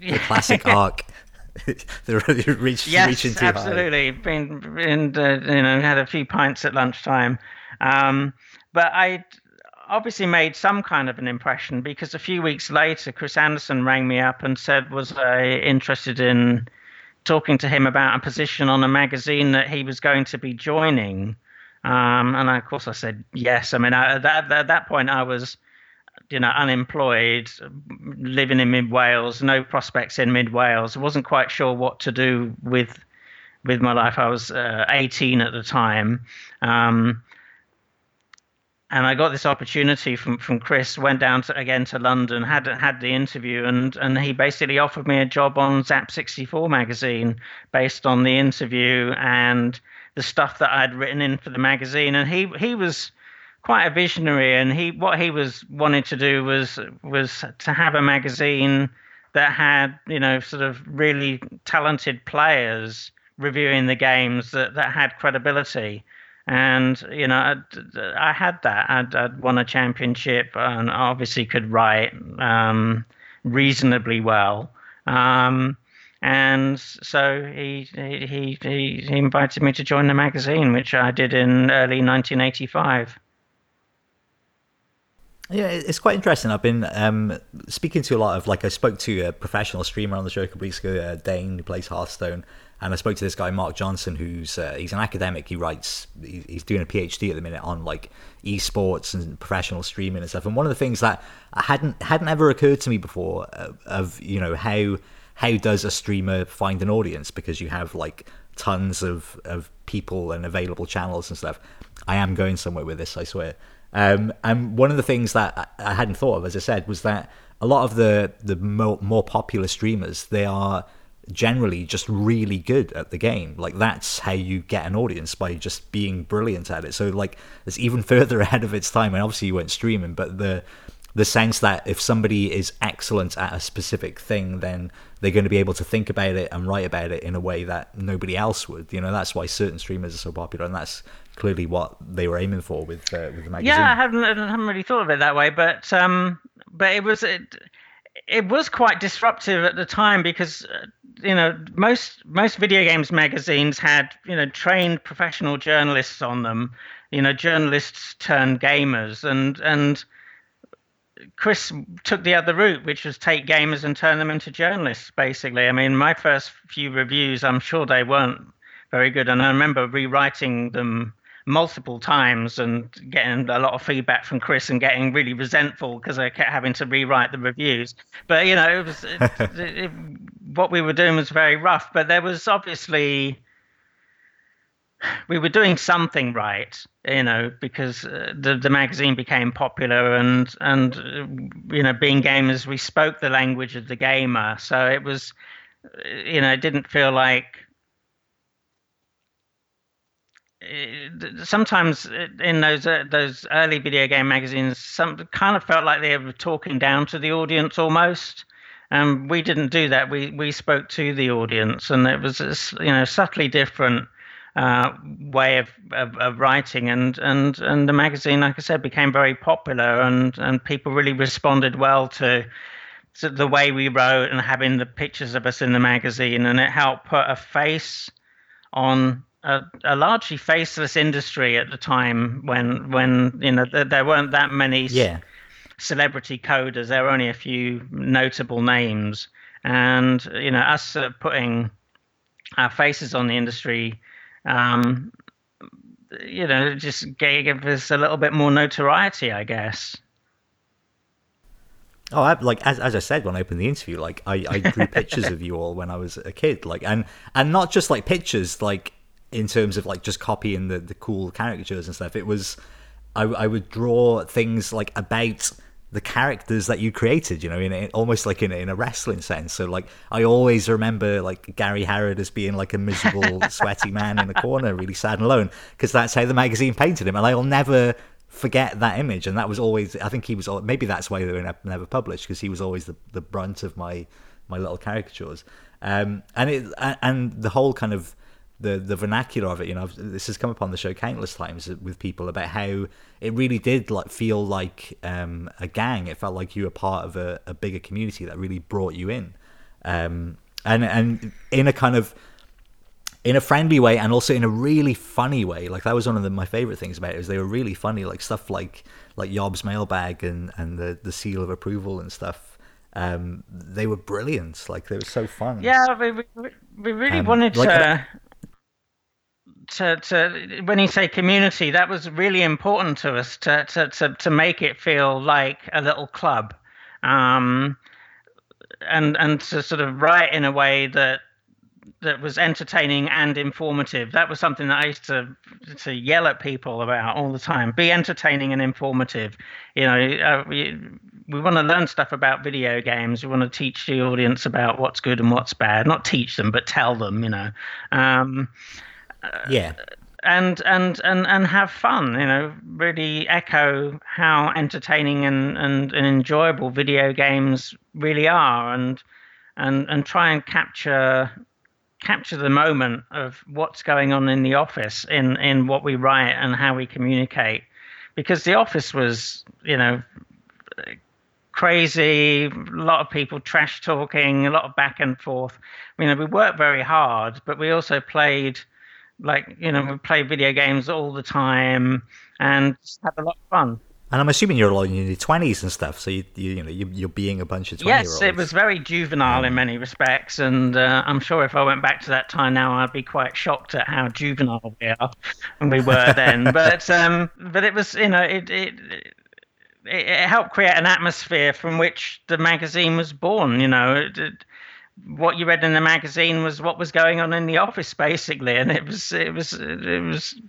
A: the classic arc. They're reach,
B: yes,
A: reaching
B: too absolutely. High. Been, been uh, you know, had a few pints at lunchtime, um, but I obviously made some kind of an impression because a few weeks later, Chris Anderson rang me up and said, "Was I interested in talking to him about a position on a magazine that he was going to be joining?" Um, and I, of course, I said yes. I mean, I, at, that, at that point, I was you know, unemployed, living in mid Wales, no prospects in mid Wales. I wasn't quite sure what to do with with my life. I was uh, 18 at the time. Um, and I got this opportunity from, from Chris. Went down to, again to London, had had the interview, and, and he basically offered me a job on Zzap!64 magazine based on the interview and the stuff that I'd written in for the magazine. And he he was quite a visionary, and he what he was wanting to do was was to have a magazine that had you know sort of really talented players reviewing the games that that had credibility. And you know, I, I had that. I'd, I'd, won a championship, and obviously could write um, reasonably well. Um, and so he, he he he invited me to join the magazine, which I did in early 1985.
A: Yeah, it's quite interesting. I've been um, speaking to a lot of like I spoke to a professional streamer on the show a couple weeks ago, uh, Dane, who plays Hearthstone, and I spoke to this guy Mark Johnson, who's uh, he's an academic. He writes, he's doing a PhD at the minute on like esports and professional streaming and stuff. And one of the things that hadn't hadn't ever occurred to me before uh, of you know how how does a streamer find an audience because you have like tons of of people and available channels and stuff. I am going somewhere with this, I swear. Um, and one of the things that I hadn't thought of, as I said, was that a lot of the the more, more popular streamers they are generally just really good at the game. Like that's how you get an audience by just being brilliant at it. So like it's even further ahead of its time. And obviously you weren't streaming, but the the sense that if somebody is excellent at a specific thing, then they're going to be able to think about it and write about it in a way that nobody else would. You know, that's why certain streamers are so popular, and that's clearly what they were aiming for with uh, with the magazine.
B: Yeah, I haven't, I haven't really thought of it that way, but um, but it was it, it was quite disruptive at the time because uh, you know most most video games magazines had you know trained professional journalists on them, you know journalists turned gamers, and and Chris took the other route, which was take gamers and turn them into journalists. Basically, I mean, my first few reviews, I'm sure they weren't very good, and I remember rewriting them multiple times and getting a lot of feedback from Chris and getting really resentful because I kept having to rewrite the reviews. But you know, it was it, it, what we were doing was very rough. But there was obviously we were doing something right, you know, because uh, the the magazine became popular and and uh, you know, being gamers, we spoke the language of the gamer, so it was, you know, it didn't feel like. Uh, sometimes in those uh, those early video game magazines, some kind of felt like they were talking down to the audience almost. And we didn't do that. We we spoke to the audience, and it was you know subtly different uh, way of, of, of, writing, and, and, and the magazine, like I said, became very popular, and, and people really responded well to, to the way we wrote and having the pictures of us in the magazine, and it helped put a face on a, a, largely faceless industry at the time when when you know there, there weren't that many
A: yeah.
B: celebrity coders. There were only a few notable names, and you know us uh, putting our faces on the industry um, you know, just gave us a little bit more notoriety, I guess.
A: Oh, I, like as as I said when I opened the interview, like I, I drew pictures of you all when I was a kid, like and and not just like pictures, like in terms of like just copying the the cool caricatures and stuff. It was I I would draw things like about the characters that you created, you know, in, in almost like in, in a wrestling sense. So like I always remember like Gary Harrod as being like a miserable, sweaty man in the corner, really sad and alone, because that's how the magazine painted him, and I'll never forget that image. And that was always, I think he was maybe that's why they were never published because he was always the the brunt of my my little caricatures. Um, and it and the whole kind of the the vernacular of it. You know, this has come upon the show countless times with people about how it really did like feel like um, a gang. It felt like you were part of a, a bigger community that really brought you in, um, and and in a kind of in a friendly way and also in a really funny way. Like that was one of the, my favorite things about it is they were really funny. Like stuff like like Yob's mailbag and and the the seal of approval and stuff. Um, they were brilliant. Like they were so fun.
B: Yeah, we we, we really um, wanted like, to to, to when you say community, that was really important to us to to to, to make it feel like a little club, um, and and to sort of write in a way that that was entertaining and informative. That was something that I used to to yell at people about all the time. Be entertaining and informative. You know, uh, we, we want to learn stuff about video games. We want to teach the audience about what's good and what's bad. Not teach them, but tell them. You know. Um,
A: yeah.
B: And and and and have fun you know really echo how entertaining and, and, and enjoyable video games really are and and and try and capture capture the moment of what's going on in the office in in what we write and how we communicate. Because the office was you know crazy a lot of people trash talking a lot of back and forth. You know we worked very hard but we also played like you know we play video games all the time and just have a lot of fun.
A: And I'm assuming you're all in your twenties and stuff, so you you, you know you, are being a bunch of twenty
B: Yes, it was very juvenile um, in many respects, and uh, I'm sure if I went back to that time now, I'd be quite shocked at how juvenile we are, and we were then. but um, but it was you know it, it it helped create an atmosphere from which the magazine was born. You know, it, it, what you read in the magazine was what was going on in the office basically. And it was it was it was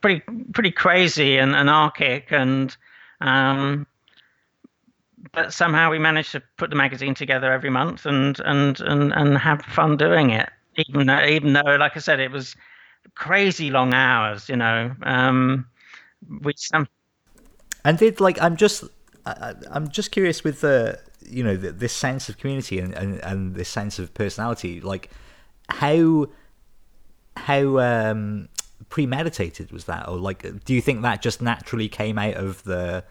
B: pretty pretty crazy and anarchic. And um, but somehow we managed to put the magazine together every month and and and, and have fun doing it. Even though even though like i said it was crazy long hours you know um which some
A: and did like i'm just I, i'm just curious with the you know this sense of community and, and, and this sense of personality like how how um premeditated was that? Or like do you think that just naturally came out of the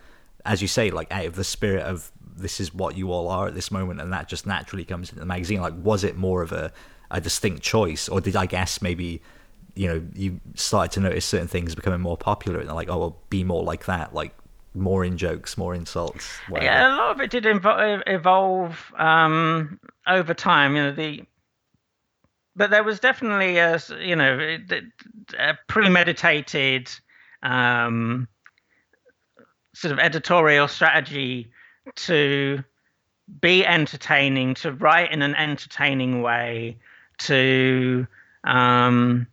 A: as you say like out of the spirit of this is what you all are at this moment and that just naturally comes into the magazine? Like was it more of a, a distinct choice? Or did i guess maybe you know you started to notice certain things becoming more popular and like oh well be more like that. Like more in jokes, more insults.
B: Whatever. Yeah, a lot of it did evolve um, over time. You know, the but there was definitely a you know a premeditated um, sort of editorial strategy to be entertaining, to write in an entertaining way, to um,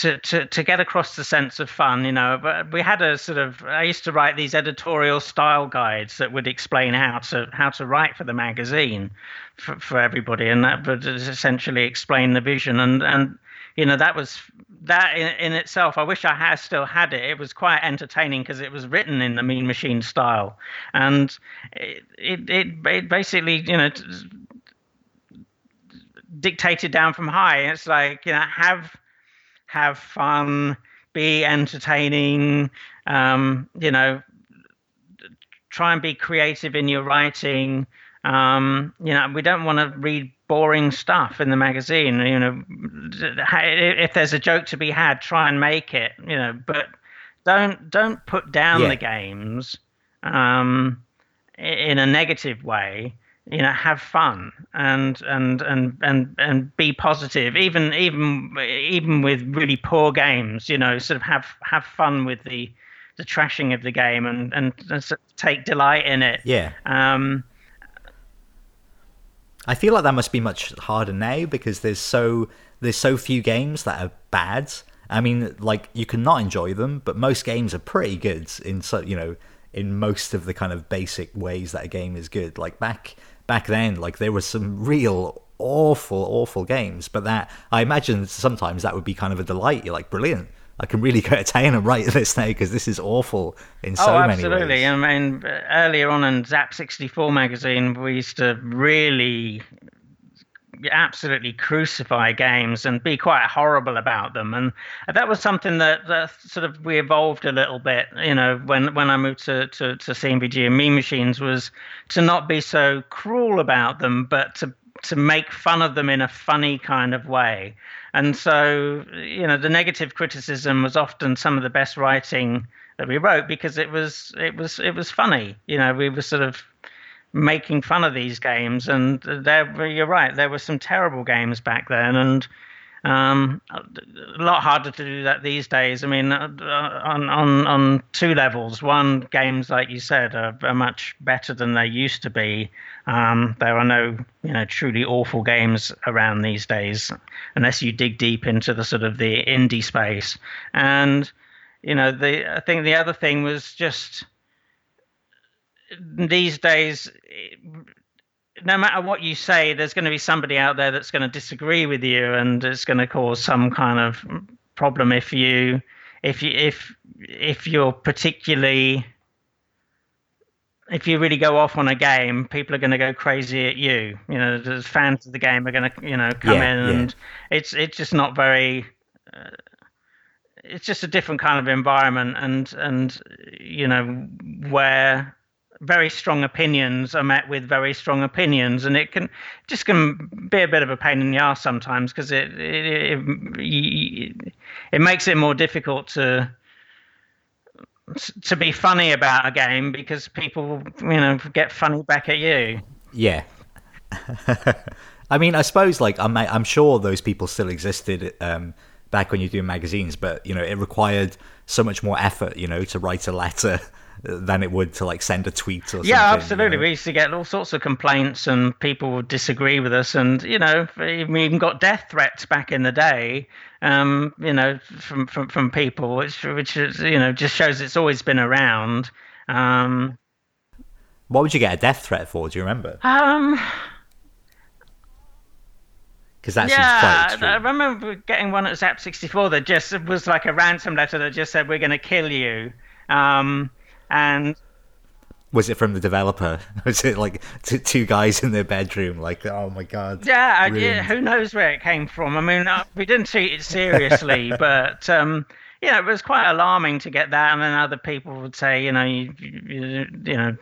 B: to, to, to get across the sense of fun, you know, but we had a sort of I used to write these editorial style guides that would explain how to how to write for the magazine for, for everybody, and that would essentially explain the vision and and you know that was that in, in itself. I wish I had still had it. It was quite entertaining because it was written in the Mean Machine style, and it it it, it basically you know. dictated down from high it's like you know have have fun, be entertaining, um, you know, try and be creative in your writing. Um, you know, we don't want to read boring stuff in the magazine. You know, if there's a joke to be had, try and make it. You know, but don't don't put down yeah. the games um, in a negative way you know have fun and and and and and be positive even even even with really poor games you know sort of have have fun with the the trashing of the game and and, and sort of take delight in it
A: yeah um I feel like that must be much harder now because there's so there's so few games that are bad. I mean, like you can not enjoy them, but most games are pretty good in so you know in most of the kind of basic ways that a game is good. Like back back then, like there were some real awful, awful games. But that I imagine sometimes that would be kind of a delight. You're like, brilliant. I can really go to town and write this now because this is awful in oh, so
B: oh,
A: many ways.
B: absolutely. I mean, earlier on in Zzap!64 magazine, we used to really absolutely crucify games and be quite horrible about them. And that was something that, that sort of we evolved a little bit you know when when i moved to, to, to C&VG and mean machines was to not be so cruel about them but to to make fun of them in a funny kind of way. And so you know the negative criticism was often some of the best writing that we wrote because it was it was it was funny. You know we were sort of making fun of these games. And there, you're right, there were some terrible games back then, and um, a lot harder to do that these days. I mean, uh, on on on two levels. One, games like you said are, are much better than they used to be. Um, there are no, you know, truly awful games around these days, unless you dig deep into the sort of the indie space. And you know, the I think the other thing was just these days, no matter what you say, there's going to be somebody out there that's going to disagree with you, and it's going to cause some kind of problem if you if you if if you're particularly if you really go off on a game, people are going to go crazy at you. You know, the fans of the game are going to, you know, come yeah, in, and it's it's just not very. Uh, it's just a different kind of environment, and and you know where very strong opinions are met with very strong opinions, and it can just can be a bit of a pain in the ass sometimes because it it, it it makes it more difficult to to be funny about a game because people you know get funny back at you.
A: Yeah. I mean, I suppose like I'm I'm sure those people still existed um, back when you do magazines, but you know it required so much more effort, you know, to write a letter than it would to like send a tweet or something.
B: Yeah, absolutely. You know? We used to get all sorts of complaints, and people would disagree with us, and you know, we even got death threats back in the day. Um, you know, from from from people, which which is you know just shows it's always been around. Um,
A: what would you get a death threat for? Do you remember?
B: Um.
A: Because that
B: yeah, I remember getting one at Zzap!64 that just was like a ransom letter that just said, We're going to kill you. Um, and
A: was it from the developer? Was it like t- two guys in their bedroom? Like, oh my god!
B: Yeah, yeah. Who knows where it came from? I mean, uh, we didn't treat it seriously, but um, yeah, it was quite alarming to get that. And then other people would say, you know, you, you, you know,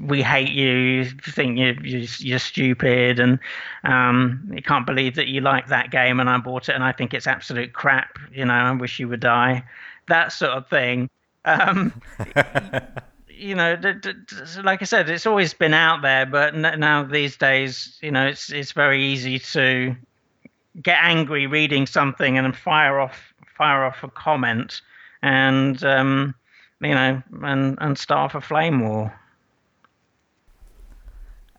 B: we hate you. You think you're, you're stupid, and um, you can't believe that you like that game. And I bought it, and I think it's absolute crap. You know, I wish you would die. That sort of thing. Um, you know, like I said, it's always been out there, but now these days, you know, it's it's very easy to get angry reading something and fire off fire off a comment and um, you know and and start off a flame war.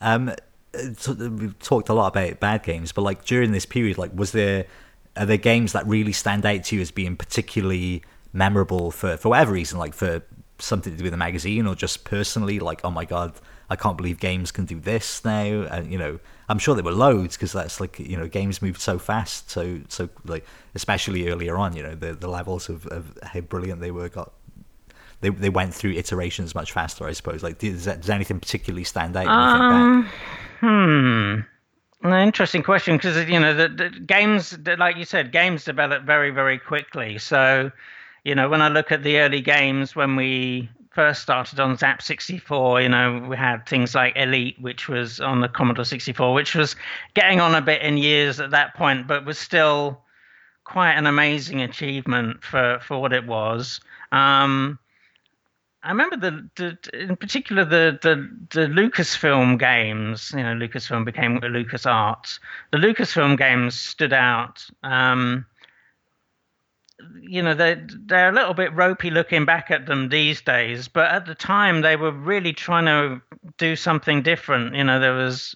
A: Um, so we've talked a lot about bad games, but like during this period, like was there are there games that really stand out to you as being particularly memorable for for whatever reason, like for something to do with the magazine or just personally, like oh my god, I can't believe games can do this now, and you know I'm sure there were loads because that's like you know games moved so fast, so so like especially earlier on, you know the the levels of, of how brilliant they were got they they went through iterations much faster, I suppose. Like, does, that, does anything particularly stand out?
B: Um, hmm. An interesting question because you know the, the games, like you said, games develop very very quickly. So, you know, when I look at the early games when we first started on Zzap!64, you know, we had things like Elite, which was on the Commodore 64, which was getting on a bit in years at that point, but was still quite an amazing achievement for for what it was. Um, I remember the, the, in particular the, the the Lucasfilm games. You know, Lucasfilm became Lucas Arts. The Lucasfilm games stood out. Um, you know, they they're a little bit ropey looking back at them these days, but at the time they were really trying to do something different. You know, there was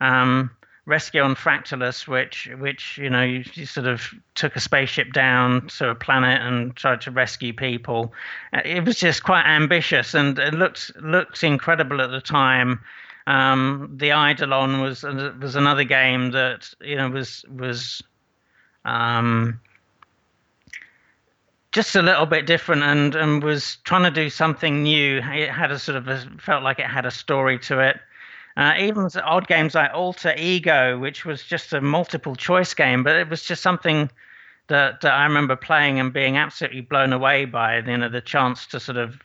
B: um, Rescue on Fractalus, which which you know you, you, sort of took a spaceship down to a planet and tried to rescue people. Uh, it was just quite ambitious and it looked looked incredible at the time. Um, the Eidolon was was another game that you know was was um, just a little bit different and and was trying to do something new. It had a sort of a, felt like it had a story to it. Uh, even odd games like Alter Ego, which was just a multiple choice game, but it was just something that, that I remember playing and being absolutely blown away by. You know, the chance to sort of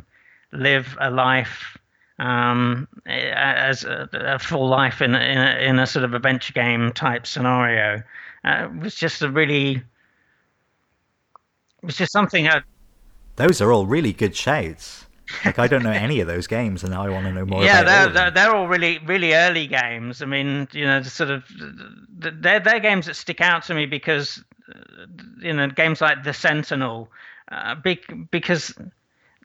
B: live a life um, as a, a, full life in, in a, in, a, sort of adventure game type scenario. Uh, it was just a really, was just something. I,
A: Those are all really good shades like I don't know any of those games, and I want to know more.
B: Yeah,
A: they're,
B: they're, they're all really really early games. I mean, you know, sort of they're they're games that stick out to me because you know games like The Sentinel, uh, because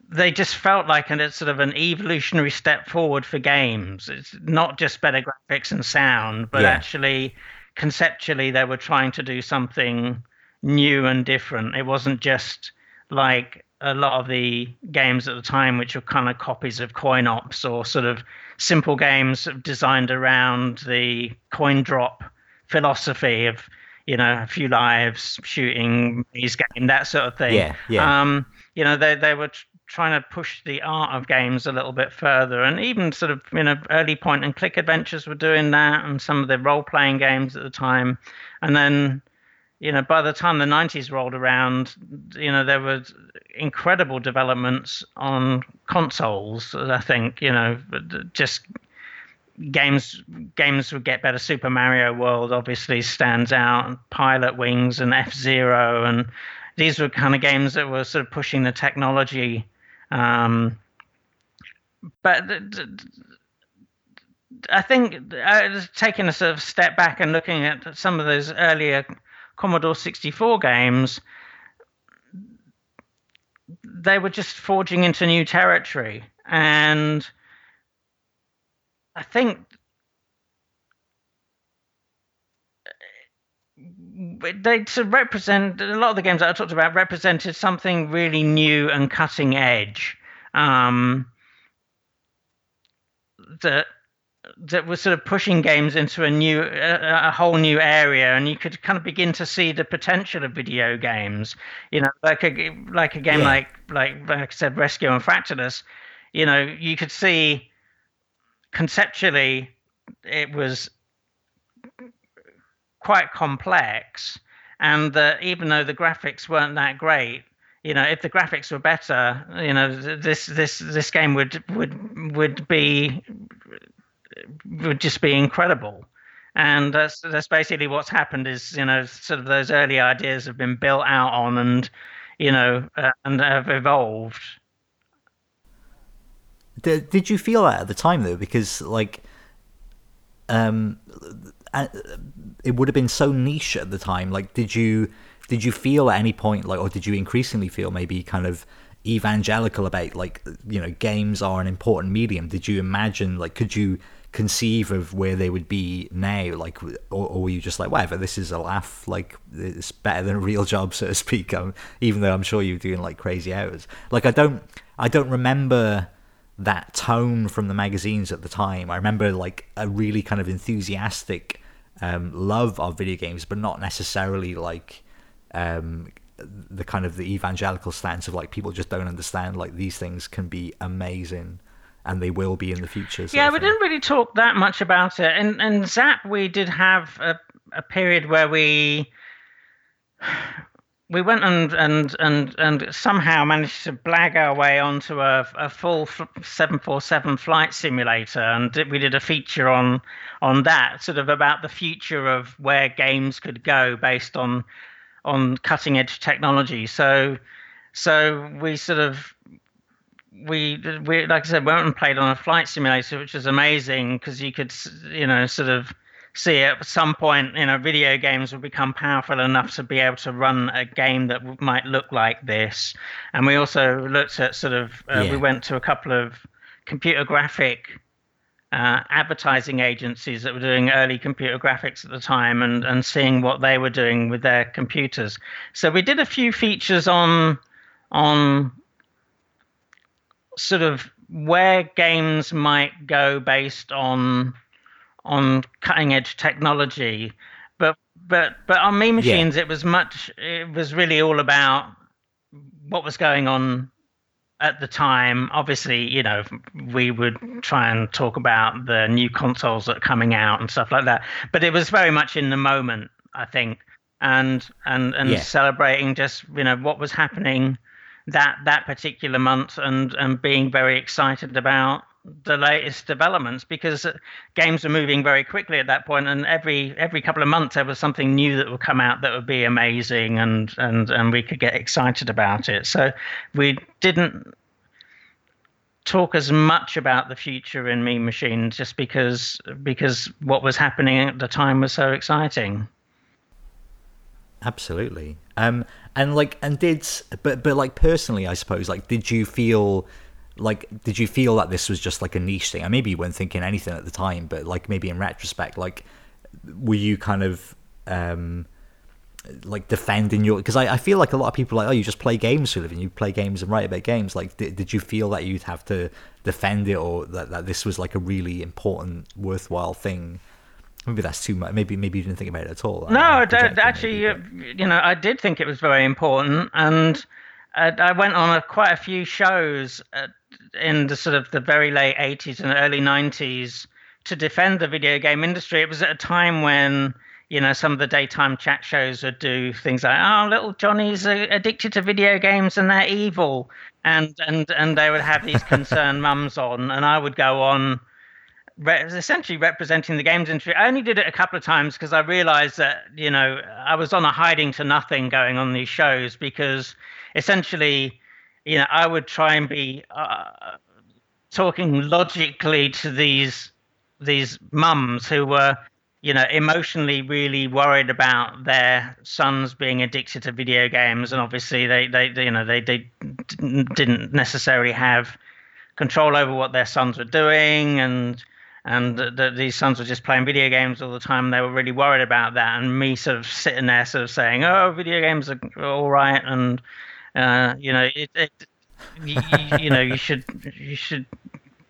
B: they just felt like an, it's sort of an evolutionary step forward for games. It's not just better graphics and sound, but yeah. actually conceptually they were trying to do something new and different. It wasn't just like a lot of the games at the time, which were kind of copies of coin ops or sort of simple games designed around the coin drop philosophy of you know a few lives, shooting, maze game, that sort of thing.
A: Yeah, yeah.
B: Um, you know, they they were trying to push the art of games a little bit further, and even sort of you know early point and click adventures were doing that, and some of the role playing games at the time, and then you know, by the time the 90s rolled around, you know, there were incredible developments on consoles. I think, you know, just games games would get better. Super Mario World obviously stands out, Pilotwings and F Zero, and these were kind of games that were sort of pushing the technology. Um, but I think uh, taking a sort of step back and looking at some of those earlier Commodore 64 games, they were just forging into new territory. And I think they to represent a lot of the games that I talked about represented something really new and cutting edge. Um, that that was sort of pushing games into a new, a, a, whole new area, and you could kind of begin to see the potential of video games. You know, like a like a game yeah. like like like I said, Rescue on Fractalus. You know, you could see conceptually it was quite complex, and that even though the graphics weren't that great, you know, if the graphics were better, you know, this this this game would would would be would just be incredible. And that's that's basically what's happened. Is you know sort of those early ideas have been built out on, and you know, uh, and have evolved.
A: Did, did you feel that at the time though? Because like, um, it would have been so niche at the time. Like, did you did you feel at any point like, or did you increasingly feel maybe kind of evangelical about like you know games are an important medium? Did you imagine like could you conceive of where they would be now like or, or, were you just like whatever this is a laugh like it's better than a real job so to speak um, even though i'm sure you're doing like crazy hours. Like i don't i don't remember that tone from the magazines at the time. I remember like a really kind of enthusiastic um, love of video games but not necessarily like um, the kind of the evangelical stance of like people just don't understand like these things can be amazing and they will be in the future.
B: Yeah, we didn't really talk that much about it. And and Zzap, we did have a, a period where we we went and and and and somehow managed to blag our way onto a, a full 747 flight simulator and we did a feature on on that sort of about the future of where games could go based on on cutting edge technology so so we sort of we we like I said, we went and played on a flight simulator, which was amazing because you could you know sort of see at some point you know video games will become powerful enough to be able to run a game that might look like this. And we also looked at sort of uh, yeah. we went to a couple of computer graphic. Uh, advertising agencies that were doing early computer graphics at the time and, and seeing what they were doing with their computers. So we did a few features on on sort of where games might go based on on cutting edge technology but but but on Mean Machines yeah. it was much it was really all about what was going on at the time obviously you know we would try and talk about the new consoles that are coming out and stuff like that but it was very much in the moment i think and and and yeah. celebrating just you know what was happening that that particular month and and being very excited about the latest developments because uh, games were moving very quickly at that point and every every couple of months there was something new that would come out that would be amazing and and and we could get excited about it. So we didn't talk as much about the future in Mean Machines just because because what was happening at the time was so exciting.
A: Absolutely um and like and did but but like personally i suppose like did you feel like did you feel that this was just like a niche thing? And maybe you weren't thinking anything at the time but like maybe in retrospect like were you kind of um like defending your because I, I feel like a lot of people like oh you just play games for a living you play games and write about games. Like did, did you feel that you'd have to defend it or that, that this was like a really important worthwhile thing maybe that's too much. Maybe maybe you didn't think about it at all.
B: No, actually, maybe, you know, I did think it was very important, and uh, I went on a, quite a few shows uh, in the sort of the very late '80s and early '90s to defend the video game industry. It was at a time when you know some of the daytime chat shows would do things like, "Oh, little Johnny's addicted to video games and they're evil," and and and they would have these concerned mums on, and I would go on re- essentially representing the games industry. I only did it a couple of times because I realized that you know I was on a hiding to nothing going on these shows because essentially, you know, I would try and be uh, talking logically to these these mums who were you know emotionally really worried about their sons being addicted to video games and obviously they they, you know they they didn't necessarily have control over what their sons were doing and and these sons were just playing video games all the time. They were really worried about that, and me sort of sitting there, sort of saying, "Oh, video games are all right," and uh, you know, it, it you, you, know, you should you should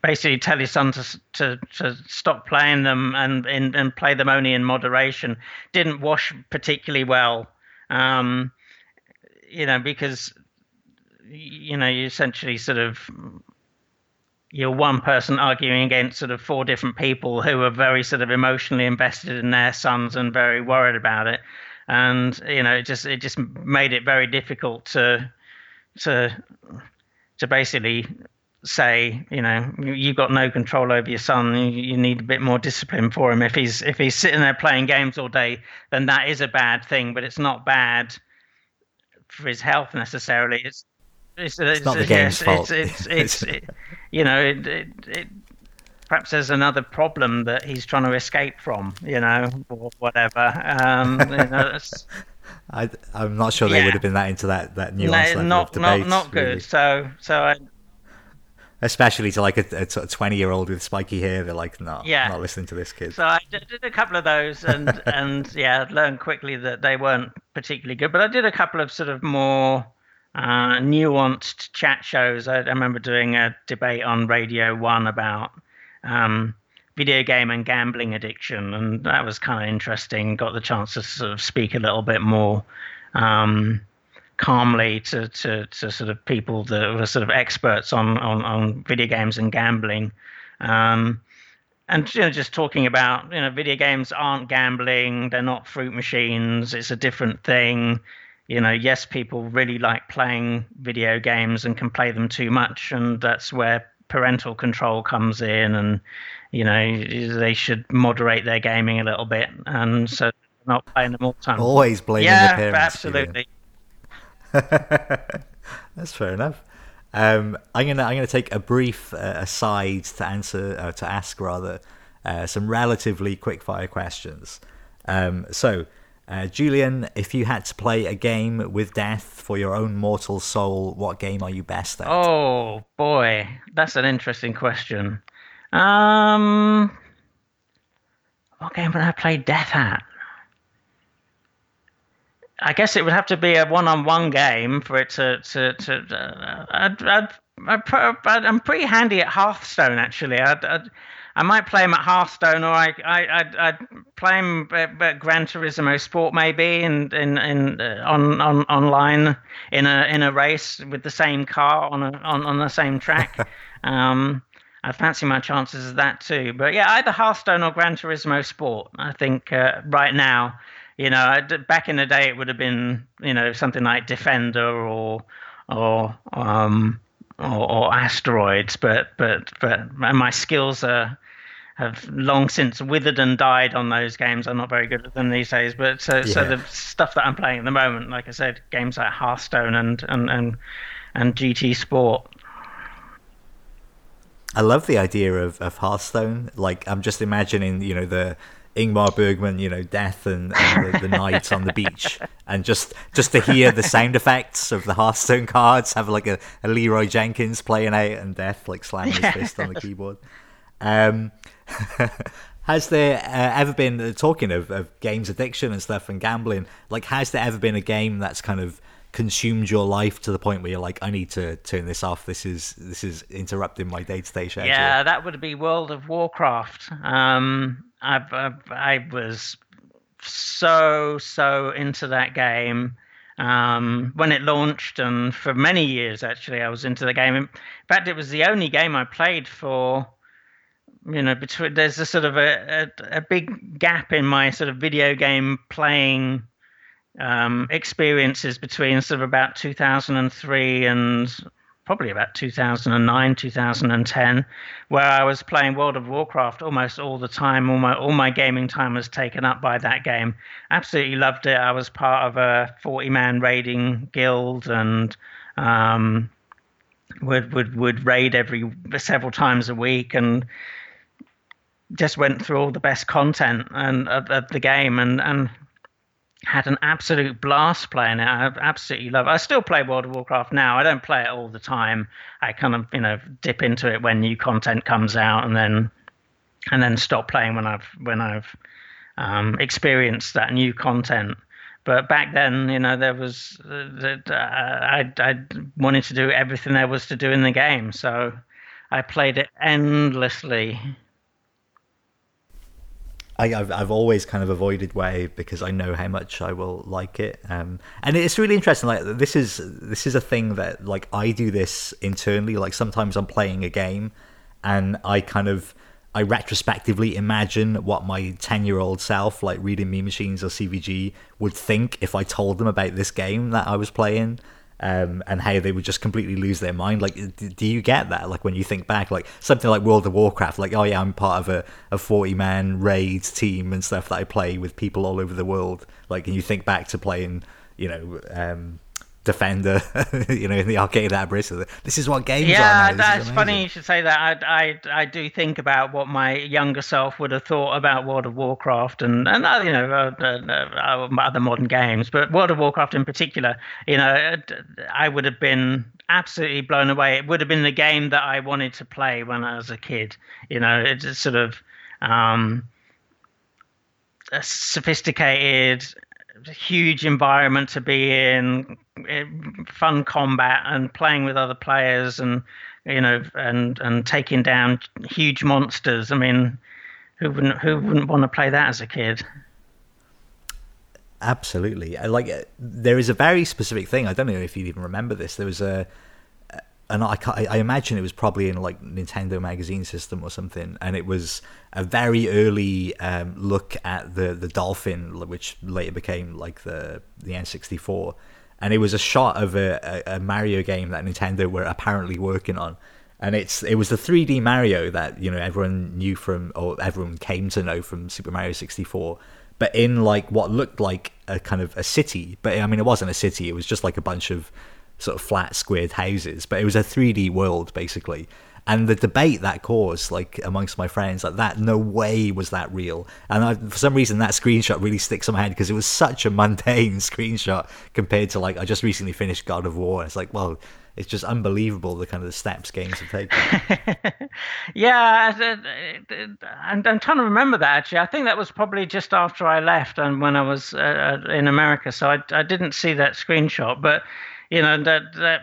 B: basically tell your son to to, to stop playing them and, and and play them only in moderation. Didn't wash particularly well, um, you know, because you know you essentially sort of you're one person arguing against sort of four different people who are very sort of emotionally invested in their sons and very worried about it. And you know it just it just made it very difficult to to to basically say you know you've got no control over your son. You need a bit more discipline for him. If he's if he's sitting there playing games all day then that is a bad thing but it's not bad for his health necessarily. It's
A: it's, it's, it's not the game's yes, fault.
B: It's, it's, it, you know, it, it, it, perhaps there's another problem that he's trying to escape from, you know, or whatever. Um, you know,
A: I, am not sure they would have been that into that that nuanced
B: No,
A: level of
B: not
A: debate.
B: not not good.
A: really.
B: So so I,
A: Especially to like a, a sort of twenty year old with spiky hair, they're like, no,
B: Yeah.
A: not listening to this kid.
B: So I did, did a couple of those, and and yeah, learned quickly that they weren't particularly good. But I did a couple of sort of more uh, nuanced chat shows. I, I remember doing a debate on Radio One about um, video game and gambling addiction, and that was kind of interesting. Got the chance to sort of speak a little bit more. Um, calmly to, to, to sort of people that were sort of experts on, on, on video games and gambling. Um, and you know, just talking about you know, video games aren't gambling; they're not fruit machines. It's a different thing. You know, yes, people really like playing video games and can play them too much, and that's where parental control comes in. And you know, they should moderate their gaming a little bit, and so not playing them all the time.
A: Always blaming
B: yeah,
A: the parents. Julian.
B: absolutely.
A: That's fair enough. Um, I'm gonna I'm gonna take a brief uh, aside to answer uh, to ask rather uh, some relatively quick fire questions. Um, so, uh, Julian, if you had to play a game with death for your own mortal soul, what game are you best at?
B: Oh boy, that's an interesting question. Um, what game would I play Death at? I guess it would have to be a one-on-one game for it to to to. Uh, I'd, I'd, I'd, I'm pretty handy at Hearthstone actually. I'd, I'd, I might play him at Hearthstone, or I, I I'd, I'd play him at, at Gran Turismo Sport maybe, in in, in uh, on on online in a in a race with the same car on a on, on the same track. um, I fancy my chances of that too. But yeah, either Hearthstone or Gran Turismo Sport. I think uh, right now, you know, back in the day it would have been you know something like Defender or or um or, or Asteroids. But but but my skills are have long since withered and died on those games. I'm not very good at them these days. But so so the stuff that I'm playing at the moment, like I said, games like Hearthstone and and and, and GT Sport.
A: I love the idea of, of Hearthstone. Like I'm just imagining, you know, the Ingmar Bergman, you know, death and, and the, the knight on the beach, and just just to hear the sound effects of the Hearthstone cards, have like a, a Leeroy Jenkins playing out and death like slamming his fist on the keyboard. Um, has there uh, ever been uh, talking of, of games addiction and stuff and gambling? Like, has there ever been a game that's kind of consumed your life to the point where you're like, I need to turn this off. This is this is interrupting my day to day schedule.
B: Yeah, that would be World of Warcraft. Um, I, I, I was so so into that game um, when it launched, and for many years actually, I was into the game. In fact, it was the only game I played for. You know, between there's a sort of a, a, a big gap in my sort of video game playing um, experiences between sort of about 2003 and probably about 2009, 2010, where I was playing World of Warcraft almost all the time. All my all my gaming time was taken up by that game. Absolutely loved it. I was part of a 40 man raiding guild and um, would would would raid every several times a week and just went through all the best content and of, of the game and and had an absolute blast playing it. I absolutely love it. I still play World of Warcraft now. I don't play it all the time. I kind of, you know, dip into it when new content comes out and then and then stop playing when I've when I've um, experienced that new content. But back then, you know, there was uh, that uh, I I wanted to do everything there was to do in the game, so I played it endlessly.
A: I, I've I've always kind of avoided Wave because I know how much I will like it, um, and it's really interesting. Like this is this is a thing that like I do this internally. Like sometimes I'm playing a game, and I kind of I retrospectively imagine what my ten year old self, like reading Mean Machines or CVG, would think if I told them about this game that I was playing. Um, and how they would just completely lose their mind. Like, do you get that? Like, when you think back, like something like World of Warcraft, like, oh yeah, I'm part of a, a 40 man raid team and stuff that I play with people all over the world. Like, and you think back to playing, you know, um, Defender, you know, in the arcade at Bristol. This is what games
B: yeah,
A: are. Yeah,
B: that's funny you should say that. I, I, I do think about what my younger self would have thought about World of Warcraft and and uh, you know uh, uh, other modern games, but World of Warcraft in particular. You know, I would have been absolutely blown away. It would have been the game that I wanted to play when I was a kid. You know, it's sort of um, a sophisticated huge environment to be in, eh, fun combat and playing with other players and you know and and taking down huge monsters. I mean, who wouldn't who wouldn't want to play that as a kid?
A: Absolutely. Like there is a very specific thing. I don't know if you even remember this. There was a and I, I imagine it was probably in like Nintendo magazine system or something, and it was a very early um, look at the the Dolphin, which later became like the the N64, and it was a shot of a, a, Mario game that Nintendo were apparently working on, and it's it was the 3D Mario that you know everyone knew from or everyone came to know from Super Mario 64, but in like what looked like a kind of a city, but I mean it wasn't a city, it was just like a bunch of sort of flat squared houses, but it was a 3D world basically. And the debate that caused, like amongst my friends, like that, no way was that real. And I, for some reason, that screenshot really sticks in my head because it was such a mundane screenshot compared to like I just recently finished God of War. It's like, well, it's just unbelievable the kind of the steps games have taken.
B: yeah, I'm, I'm trying to remember that actually. I think that was probably just after I left and when I was uh, in America, so I, I didn't see that screenshot, but you know that that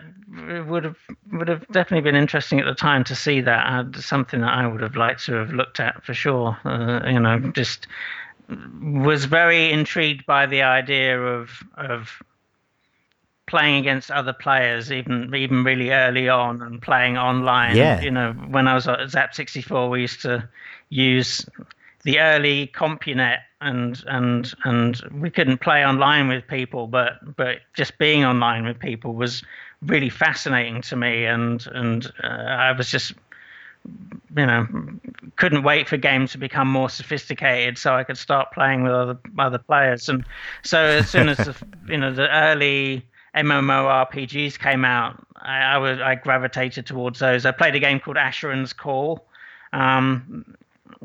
B: would have would have definitely been interesting at the time to see that. Uh, something that I would have liked to have looked at for sure. Uh, you know, just was very intrigued by the idea of of playing against other players, even even really early on, and playing online.
A: Yeah.
B: You know, when I was at Zzap sixty four, we used to use the early CompuNet and and and we couldn't play online with people but but just being online with people was really fascinating to me. And and uh, I was just you know couldn't wait for games to become more sophisticated so I could start playing with other other players. And so as soon as the, you know the early MMORPGs came out I, I was I gravitated towards those. I played a game called Asheron's Call. Um,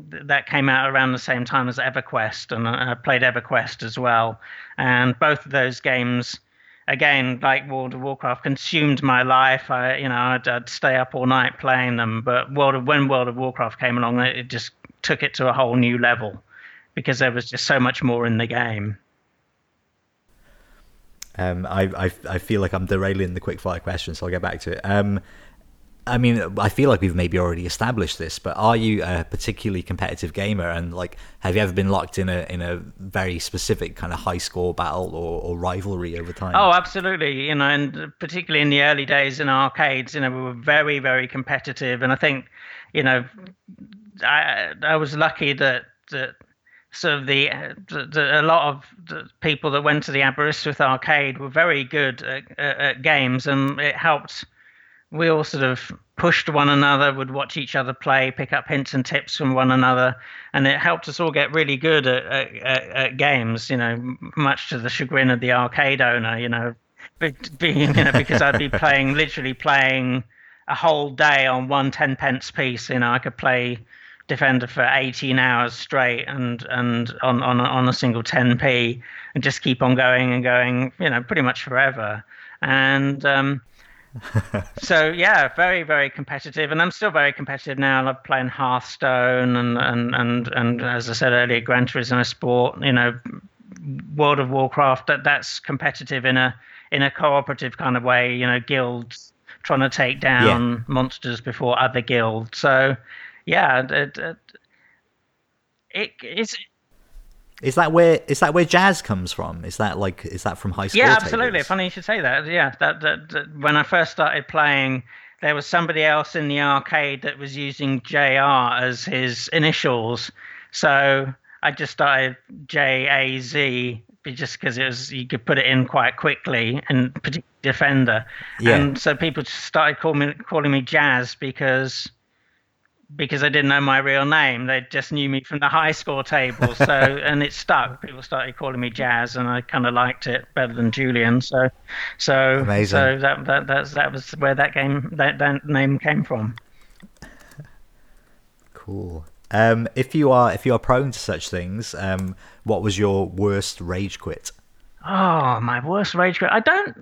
B: that came out around the same time as EverQuest, and I played EverQuest as well. And both of those games, again, like World of Warcraft, consumed my life. I, you know, I'd, I'd stay up all night playing them. But World of, when World of Warcraft came along, it just took it to a whole new level because there was just so much more in the game.
A: Um, I, I, I feel like I'm derailing the quick fire question, so I'll get back to it. Um, I mean, I feel like we've maybe already established this, but are you a particularly competitive gamer? And like, have you ever been locked in a in a very specific kind of high score battle or, or rivalry over time?
B: Oh, absolutely. You know, and particularly in the early days in arcades, you know, we were very very competitive, and I think, you know, I I was lucky that that sort of the, the, the, a lot of the people that went to the Aberystwyth arcade were very good at, at, at games, and it helped we all sort of pushed one another, would watch each other play, pick up hints and tips from one another, and it helped us all get really good at, at, at games. You know, much to the chagrin of the arcade owner. You know, being you know because I'd be playing literally playing a whole day on one ten pence piece. You know, I could play Defender for 18 hours straight and and on on on a single 10p and just keep on going and going. You know, pretty much forever. And um, so yeah, very very competitive, and I'm still very competitive now. I love playing Hearthstone and and and and as I said earlier, Gran Turismo Sport. You know, World of Warcraft. That that's competitive in a in a cooperative kind of way. You know, guilds trying to take down yeah. monsters before other guilds. So yeah, it, it, it, it's
A: is that where is that where jazz comes from? Is that like is that from high school?
B: Yeah, absolutely. Tables? Funny you should say that. Yeah, that, that, that, when I first started playing, there was somebody else in the arcade that was using JR as his initials, so I just started J A Z just because it was you could put it in quite quickly and particularly defender, yeah. and so people started calling me calling me Jazz because because they didn't know my real name. They just knew me from the high score table. So and it stuck. People started calling me Jazz, and I kind of liked it better than Julian. So so
A: Amazing.
B: so that that that's, that was where that game that, that name came from.
A: Cool. Um, if you are if you are prone to such things, um, what was your worst rage quit?
B: Oh, my worst rage quit. I don't.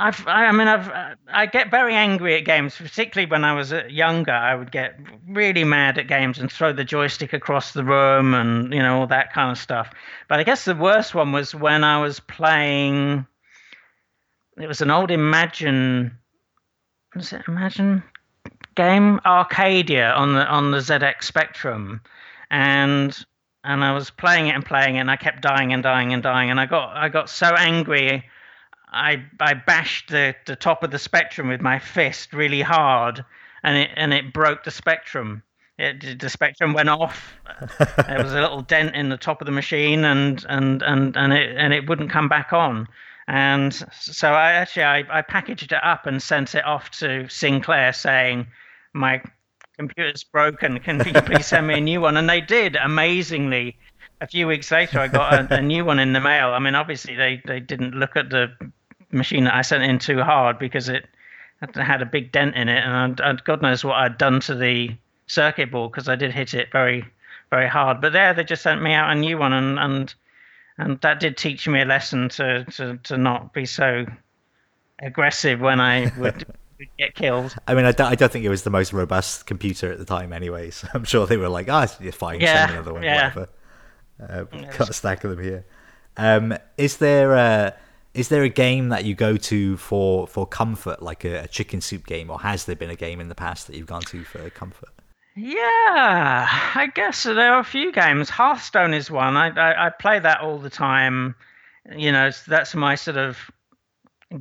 B: I've, I mean, I've, I get very angry at games, particularly when I was younger. I would get really mad at games and throw the joystick across the room and, you know, all that kind of stuff. But I guess the worst one was when I was playing. It was an old Imagine. Was it Imagine game? Arcadia on the on the ZX Spectrum, and and I was playing it and playing it, and I kept dying and dying and dying, and I got I got so angry I I bashed the, the top of the spectrum with my fist really hard, and it and it broke the spectrum. It, the spectrum went off. there was a little dent in the top of the machine, and and and and it and it wouldn't come back on. And so I actually I, I packaged it up and sent it off to Sinclair saying, my computer's broken. Can you please send me a new one? And they did amazingly. A few weeks later, I got a, a new one in the mail. I mean, obviously they, they didn't look at the machine that I sent in too hard because it had a big dent in it, and, and God knows what I'd done to the circuit board because I did hit it very, very hard. But there, they just sent me out a new one, and and and that did teach me a lesson to to, to not be so aggressive when I would. get killed.
A: I mean, I don't, I don't think it was the most robust computer at the time, anyways. So I'm sure they were like, "Ah, oh, you're fine.
B: Yeah,
A: send another one,
B: yeah.
A: whatever." Uh, got a stack of them here. Um, is there a is there a game that you go to for for comfort, like a, a, chicken soup game, or has there been a game in the past that you've gone to for comfort?
B: Yeah, I guess there are a few games. Hearthstone is one. I I, I play that all the time. You know, that's my sort of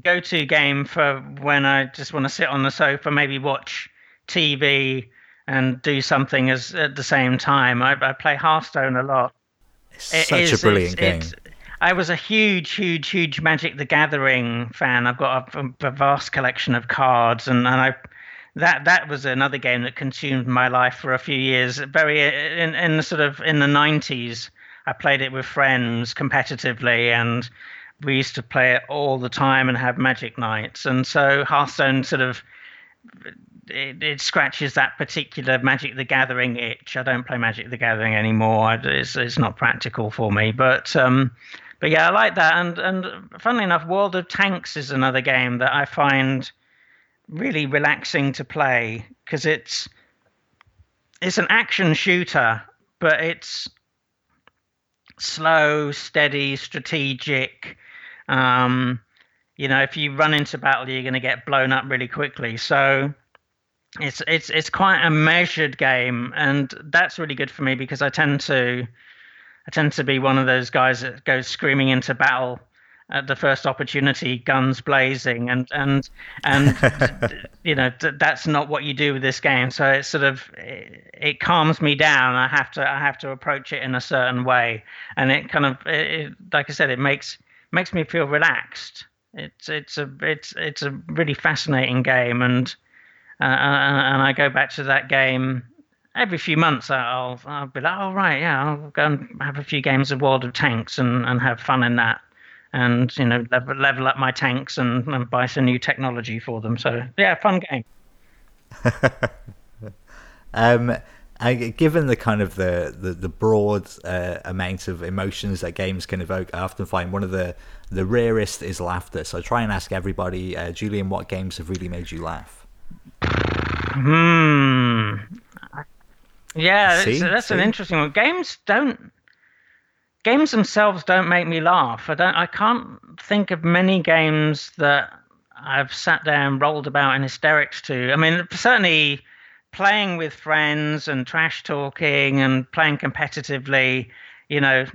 B: go-to game for when I just want to sit on the sofa, maybe watch TV and do something as at the same time. I, I play Hearthstone a lot.
A: It's it such is, a brilliant game.
B: I was a huge, huge, huge Magic the Gathering fan. I've got a, a vast collection of cards, and, and I that that was another game that consumed my life for a few years. Very in in the sort of in the nineties, I played it with friends competitively, and we used to play it all the time and have Magic nights. And so Hearthstone sort of it, it, scratches that particular Magic the Gathering itch. I don't play Magic the Gathering anymore. It's it's not practical for me, but. Um, but yeah, I like that. And and funnily enough, World of Tanks is another game that I find really relaxing to play because it's it's an action shooter, but it's slow, steady, strategic. Um, you know, if you run into battle, you're going to get blown up really quickly. So it's it's it's quite a measured game, and that's really good for me because I tend to I tend to be one of those guys that goes screaming into battle at the first opportunity, guns blazing, and and and you know that's not what you do with this game. So it sort of it, it, calms me down. I have to I have to approach it in a certain way, and it kind of it, like I said, it makes makes me feel relaxed. It's it's a it's it's a really fascinating game, and uh, and I go back to that game every few months I'll I'll be like, oh right, yeah, I'll go and have a few games of World of Tanks and, and have fun in that, and you know level, level up my tanks and, and buy some new technology for them. So yeah, fun game.
A: um, I, given the kind of the the, the broad uh, amount of emotions that games can evoke, I often find one of the the rarest is laughter. So I try and ask everybody, uh, Julian, what games have really made you laugh?
B: Hmm. Yeah, See? that's See? an interesting one. Games don't games themselves don't make me laugh. I don't. I can't think of many games that I've sat down, and rolled about in hysterics to. I mean, certainly playing with friends and trash talking and playing competitively. You know,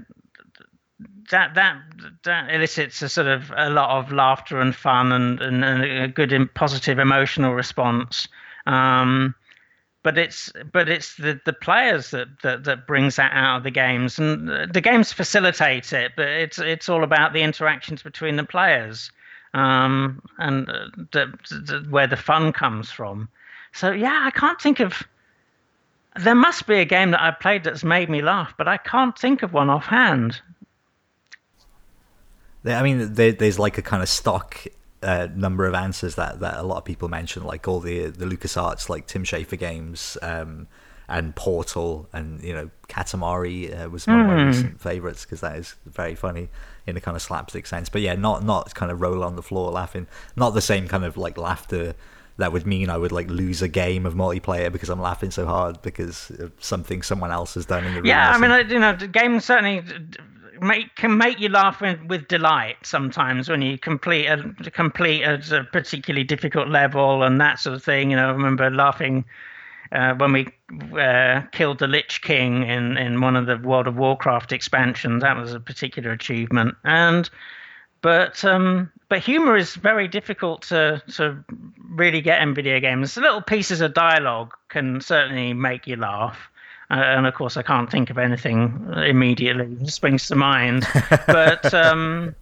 B: that that that elicits a sort of a lot of laughter and fun and and, and a good positive emotional response. Um, but it's but it's the, the players that, that that brings that out of the games and the games facilitate it but it's it's all about the interactions between the players um, and uh, the, the, where the fun comes from so yeah, I can't think of. There must be a game that I've played that's made me laugh, but I can't think of one offhand.
A: I mean, there, there's like a kind of stock uh, number of answers that, that a lot of people mention, like all the the LucasArts, like Tim Schafer games, um, and Portal, and you know, Katamari uh, was one mm. of my hmm. recent favorites because that is very funny in a kind of slapstick sense. But yeah, not not kind of roll on the floor laughing, not the same kind of like laughter that would mean I would like lose a game of multiplayer because I'm laughing so hard because of something someone else has done in the room.
B: Yeah, I mean, you know, games certainly make can make you laugh with, delight sometimes when you complete a complete a, a, particularly difficult level and that sort of thing. You know, I remember laughing uh, when we uh, killed the Lich King in in one of the World of Warcraft expansions. That was a particular achievement. And but um, but humor is very difficult to to really get in video games. Little pieces of dialogue can certainly make you laugh and of course I can't think of anything immediately that springs to mind. but um,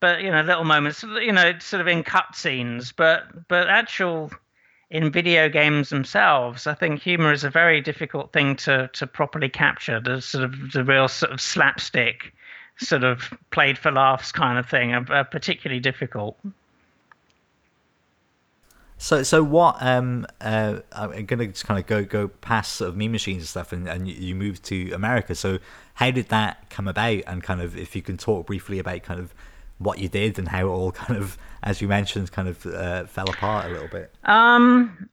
B: but you know, little moments, you know, sort of in cutscenes, but but actual in video games themselves, I think humor is a very difficult thing to to properly capture. The sort of the real sort of slapstick, sort of played for laughs kind of thing, are, are particularly difficult.
A: So, so what? Um, uh, I'm gonna just kind of go go past sort of Mean Machines and stuff, and, and you moved to America. So, how did that come about? And kind of, if you can talk briefly about kind of what you did and how it all kind of, as you mentioned, kind of uh, fell apart a little bit.
B: Um,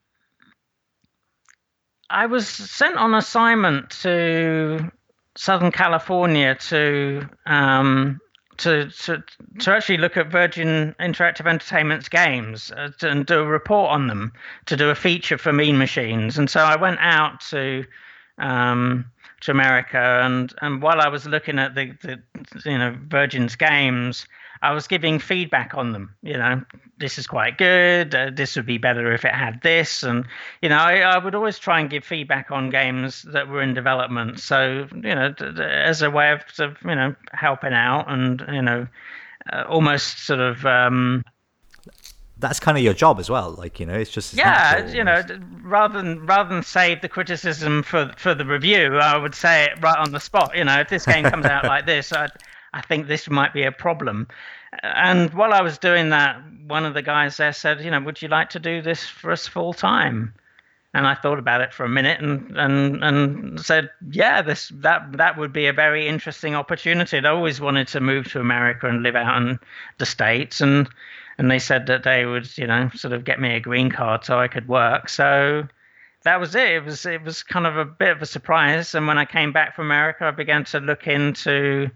B: I was sent on assignment to Southern California to um, to, to to actually look at Virgin Interactive Entertainment's games uh, to, and do a report on them to do a feature for Mean Machines. And so I went out to um, to America, and and while I was looking at the, the you know Virgin's games, I was giving feedback on them. You know, this is quite good. Uh, this would be better if it had this, and you know, I, I, would always try and give feedback on games that were in development. So you know, as a way of, sort of, you know helping out and you know, uh, almost sort of. Um,
A: that's kind of your job as well. Like you know, it's just
B: yeah, you know, rather than rather than save the criticism for for the review, I would say it right on the spot. You know, if this game comes out like this, I'd I think this might be a problem. And while I was doing that, one of the guys there said, you know, would you like to do this for us full time? And I thought about it for a minute and, and, and said, yeah, this that that would be a very interesting opportunity. I always wanted to move to America and live out in the states, and and they said that they would, you know, sort of get me a green card so I could work. So that was it. It was it was kind of a bit of a surprise. And when I came back from America, I began to look into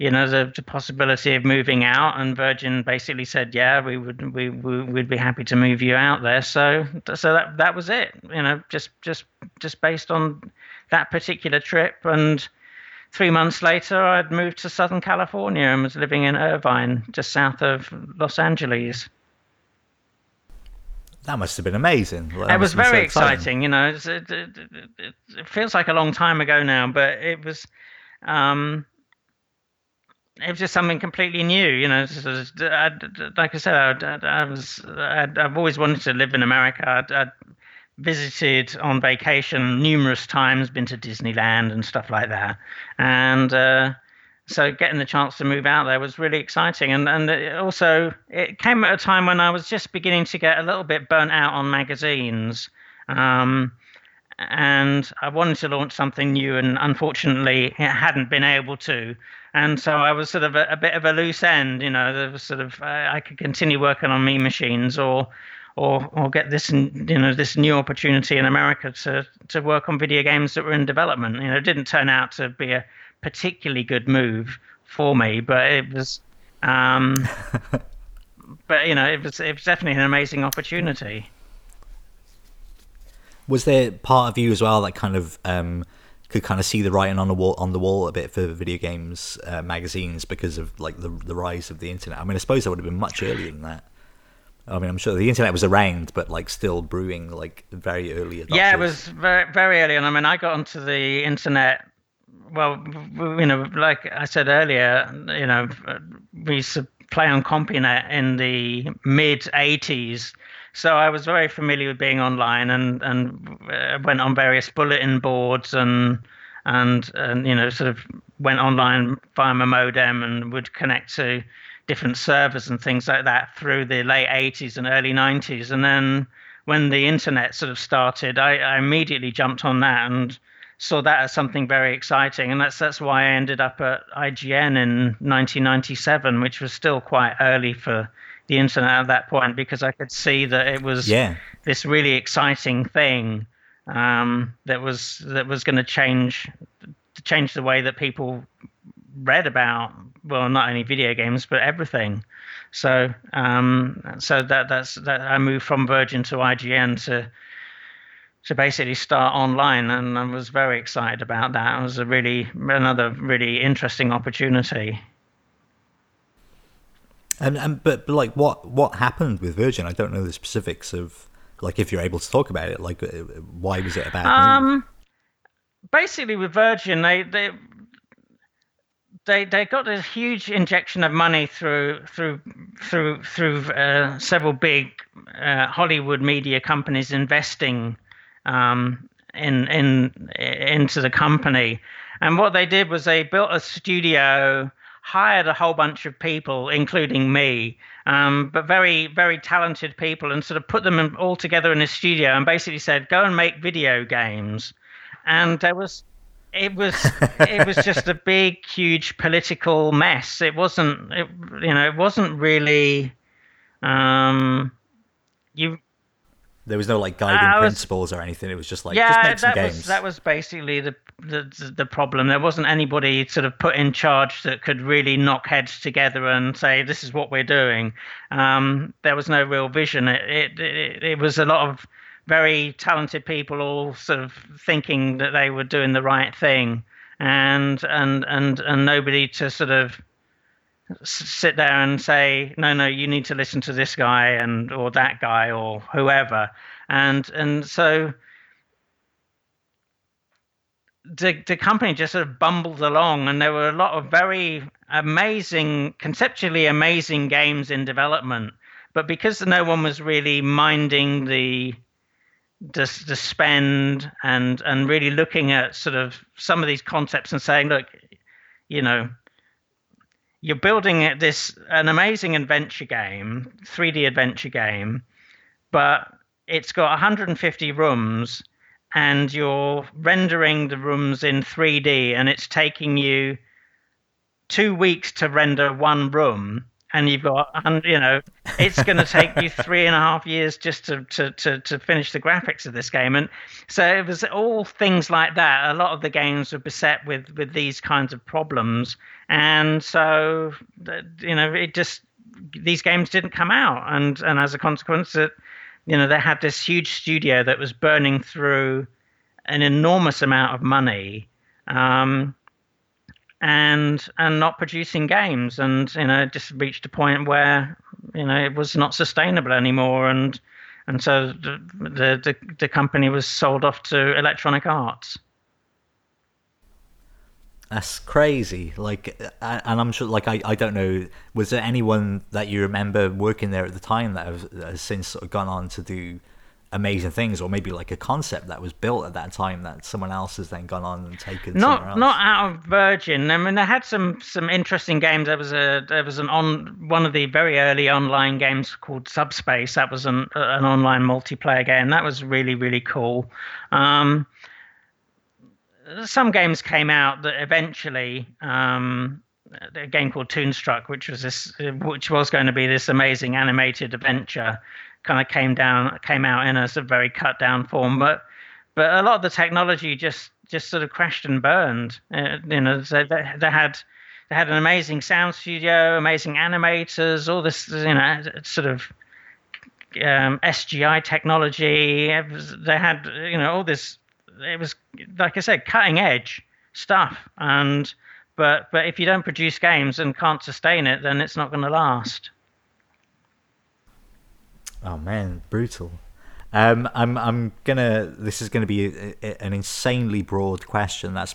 B: you know the, the, possibility of moving out and virgin basically said yeah we would we, we would be happy to move you out there so so that that was it you know just just just based on that particular trip and three months later i'd moved to southern california and was living in irvine just south of los angeles
A: that must have been amazing.
B: it was very so exciting. exciting. You know, it, it, it, it, feels like a long time ago now, but it was. Um, it was just something completely new. You know, I, like I said, I, I was i have always wanted to live in America. I'd, I'd, visited on vacation numerous times, been to Disneyland and stuff like that, and uh, so getting the chance to move out there was really exciting. And and it also it came at a time when I was just beginning to get a little bit burnt out on magazines. Um, and I wanted to launch something new, and unfortunately, it hadn't been able to and so I was sort of a, a bit of a loose end. You know, there was sort of uh, I could continue working on Mean Machines or or or get this you know this new opportunity in America to to work on video games that were in development. You know, it didn't turn out to be a particularly good move for me, but it was. Um, but you know, it was it was definitely an amazing opportunity.
A: Was there part of you as well that kind of um, could kind of see the writing on the wall on the wall a bit for video games uh, magazines because of like the the rise of the internet. I mean, I suppose that would have been much earlier than that. I mean, I'm sure the internet was around, but like still brewing like very early. Adopters.
B: Yeah, it was very very early, and I mean, I got onto the internet. Well, you know, like I said earlier, you know, we used to play on CompuNet in the mid '80s so I was very familiar with being online and and uh, went on various bulletin boards and and and you know sort of went online via my modem and would connect to different servers and things like that through the late 80s and early 90s and then when the internet sort of started I, I immediately jumped on that and saw that as something very exciting, and that's that's why I ended up at IGN in 1997, which was still quite early for the internet at that point, because I could see that it was
A: yeah.
B: this really exciting thing um, that was that was going to change change the way that people read about well not only video games but everything. So um, so that that's that I moved from Virgin to IGN to to basically start online, and I was very excited about that. It was a really another really interesting opportunity.
A: And, and but, but like what what happened with Virgin? I don't know the specifics of like if you're able to talk about it. Like uh, why was it about?
B: Um, basically with Virgin, they they they they got a huge injection of money through through through through uh, several big uh, Hollywood media companies investing um, in in into the company. And what they did was they built a studio, hired a whole bunch of people, including me, um, but very very talented people, and sort of put them in, all together in a studio, and basically said, "Go and make video games." And there was it was it was just a big huge political mess it wasn't it, you know it wasn't really um you
A: there was no like guiding was, principles or anything. It was just like
B: yeah,
A: just make some
B: that
A: games.
B: was that was basically the, the the problem. There wasn't anybody sort of put in charge that could really knock heads together and say this is what we're doing. Um, there was no real vision. It, it it it was a lot of very talented people all sort of thinking that they were doing the right thing, and and and and nobody to sort of sit there and say, no, no, you need to listen to this guy and or that guy or whoever, and and so the the company just sort of bumbled along, and there were a lot of very amazing, conceptually amazing games in development, but because no one was really minding the the, the spend and and really looking at sort of some of these concepts and saying, look, you know, you're building this an amazing adventure game, 3D adventure game, but it's got 150 rooms and you're rendering the rooms in 3D and it's taking you 2 weeks to render one room and you've got and you know it's going to take you three and a half years just to, to, to, to finish the graphics of this game. And so it was all things like that. A lot of the games were beset with with these kinds of problems. And so you know it just these games didn't come out. And and as a consequence it you know they had this huge studio that was burning through an enormous amount of money. Um, and and not producing games and you know just reached a point where you know it was not sustainable anymore and and so the the the, company was sold off to Electronic Arts.
A: That's crazy. Like, and I'm sure, like, I, I don't know, was there anyone that you remember working there at the time that has, has since sort of gone on to do amazing things, or maybe like a concept that was built at that time that someone else has then gone on and taken.
B: Not not out of Virgin. I mean, they had some some interesting games. There was a there was an on one of the very early online games called Subspace. That was an an online multiplayer game. That was really really cool. Um, some games came out that eventually. Um, a game called Toonstruck, which was this, which was going to be this amazing animated adventure, kind of came down came out in a sort of very cut down form but but a lot of the technology just just sort of crashed and burned. Uh, you know they, they had they had an amazing sound studio amazing animators all this you know sort of um, SGI technology. They had you know all this it was like I said cutting edge stuff. And but but if you don't produce games and can't sustain it then it's not going to last
A: Oh man, brutal. Um, I'm I'm gonna. This is gonna be a, a, an insanely broad question that's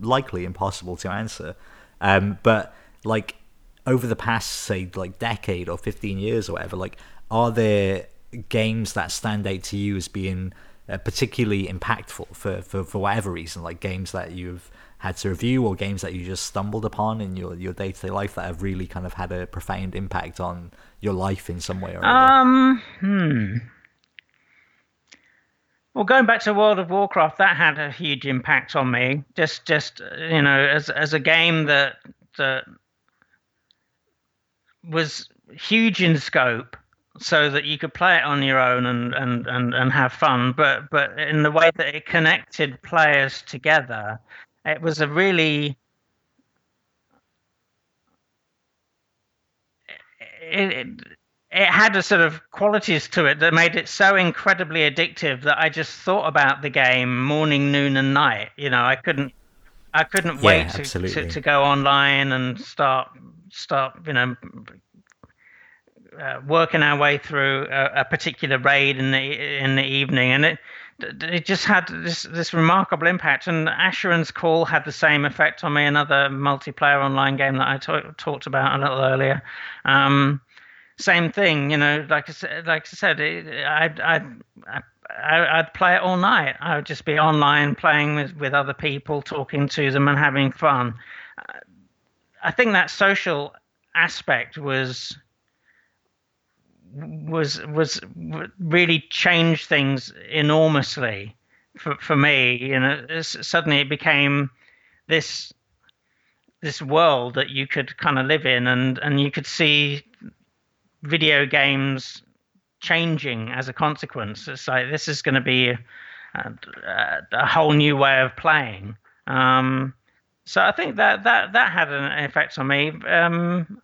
A: likely impossible to answer. Um, but like over the past say like decade or 15 years or whatever, like are there games that stand out to you as being uh, particularly impactful for, for for whatever reason, like games that you've had to review or games that you just stumbled upon in your your day to day life that have really kind of had a profound impact on your life in some way or
B: other? Um, hmm. Well, going back to World of Warcraft, that had a huge impact on me. Just, just you know, as as a game that that was huge in scope, so that you could play it on your own and, and, and, and have fun, but but in the way that it connected players together, it was a really it, it, it had a sort of qualities to it that made it so incredibly addictive that I just thought about the game morning, noon, and night. You know, I couldn't I couldn't
A: yeah,
B: wait to, to, to, go online and start start you know uh, working our way through a, a, particular raid in the in the evening, and it it just had this this remarkable impact. And Asheron's Call had the same effect on me. Another multiplayer online game that I t- talked about a little earlier. Um, same thing, you know. Like I said, like I said, I'd, I'd, I'd play it all night. I would just be online playing with, with other people, talking to them, and having fun. I think that social aspect was was was really changed things enormously for for me. You know, suddenly it became this this world that you could kind of live in, and and you could see video games changing as a consequence. It's like this is going to be a, a, a, whole new way of playing. Um, so I think that that that had an effect on me. Um,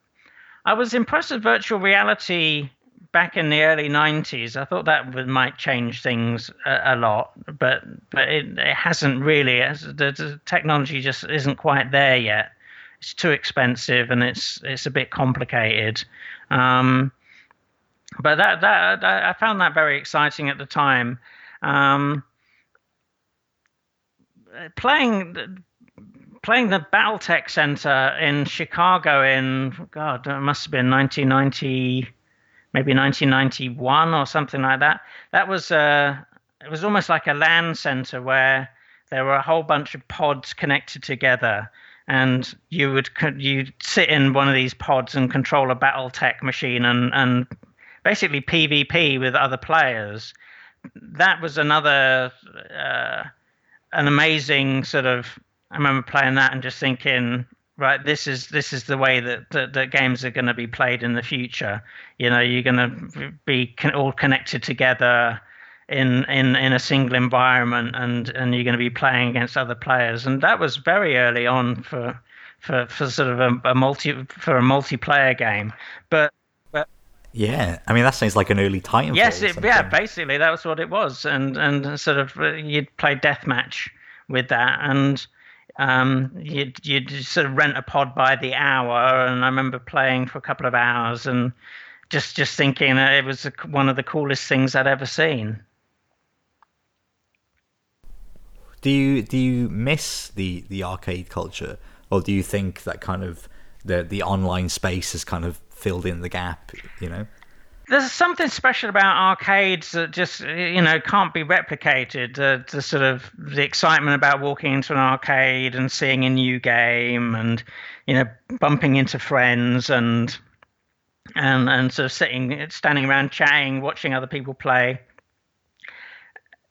B: I was impressed with virtual reality back in the early 90s, I thought that would, might change things a, a, lot, but but it, it hasn't really. The, the, technology just isn't quite there yet. It's too expensive and it's it's a bit complicated. Um, but that, that, that I found that very exciting at the time. Um, playing playing the BattleTech Center in Chicago in God, it must have been 1990 maybe 1991 or something like that. That was uh, it was almost like a LAN center where there were a whole bunch of pods connected together, and you would you sit in one of these pods and control a BattleTech machine and and basically PvP with other players. That was another uh, an amazing sort of. I remember playing that and just thinking, right? This is this is the way that, that, that games are going to be played in the future. You know you're going to be con- all connected together in in in a single environment and and you're going to be playing against other players. And that was very early on for for for sort of a, a multi for a multiplayer game. But but
A: yeah, I mean that sounds like an early Titanfall.
B: Yes, it, yeah, basically that was what it was, and and sort of uh, you'd play deathmatch with that, and um, you'd, you'd sort of rent a pod by the hour, and I remember playing for a couple of hours and just just thinking it was one of the coolest things I'd ever seen.
A: Do you do you miss the the arcade culture, or do you think that kind of the the online space has kind of filled in the gap? You know
B: there's something special about arcades that just you know can't be replicated. The, sort of the excitement about walking into an arcade and seeing a new game, and you know bumping into friends and and and sort of sitting, standing around, chatting, watching other people play.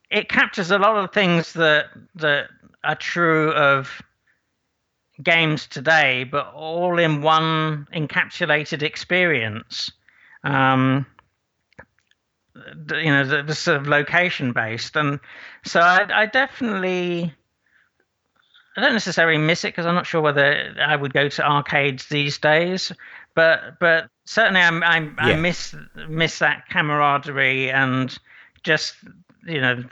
B: It captures a lot of things that that are true of games today, but all in one encapsulated experience um, you know, the, the, sort of location based, and so I, I definitely. I don't necessarily miss it because I'm not sure whether I would go to arcades these days, but but certainly I'm, I'm yeah. I miss miss that camaraderie and just you know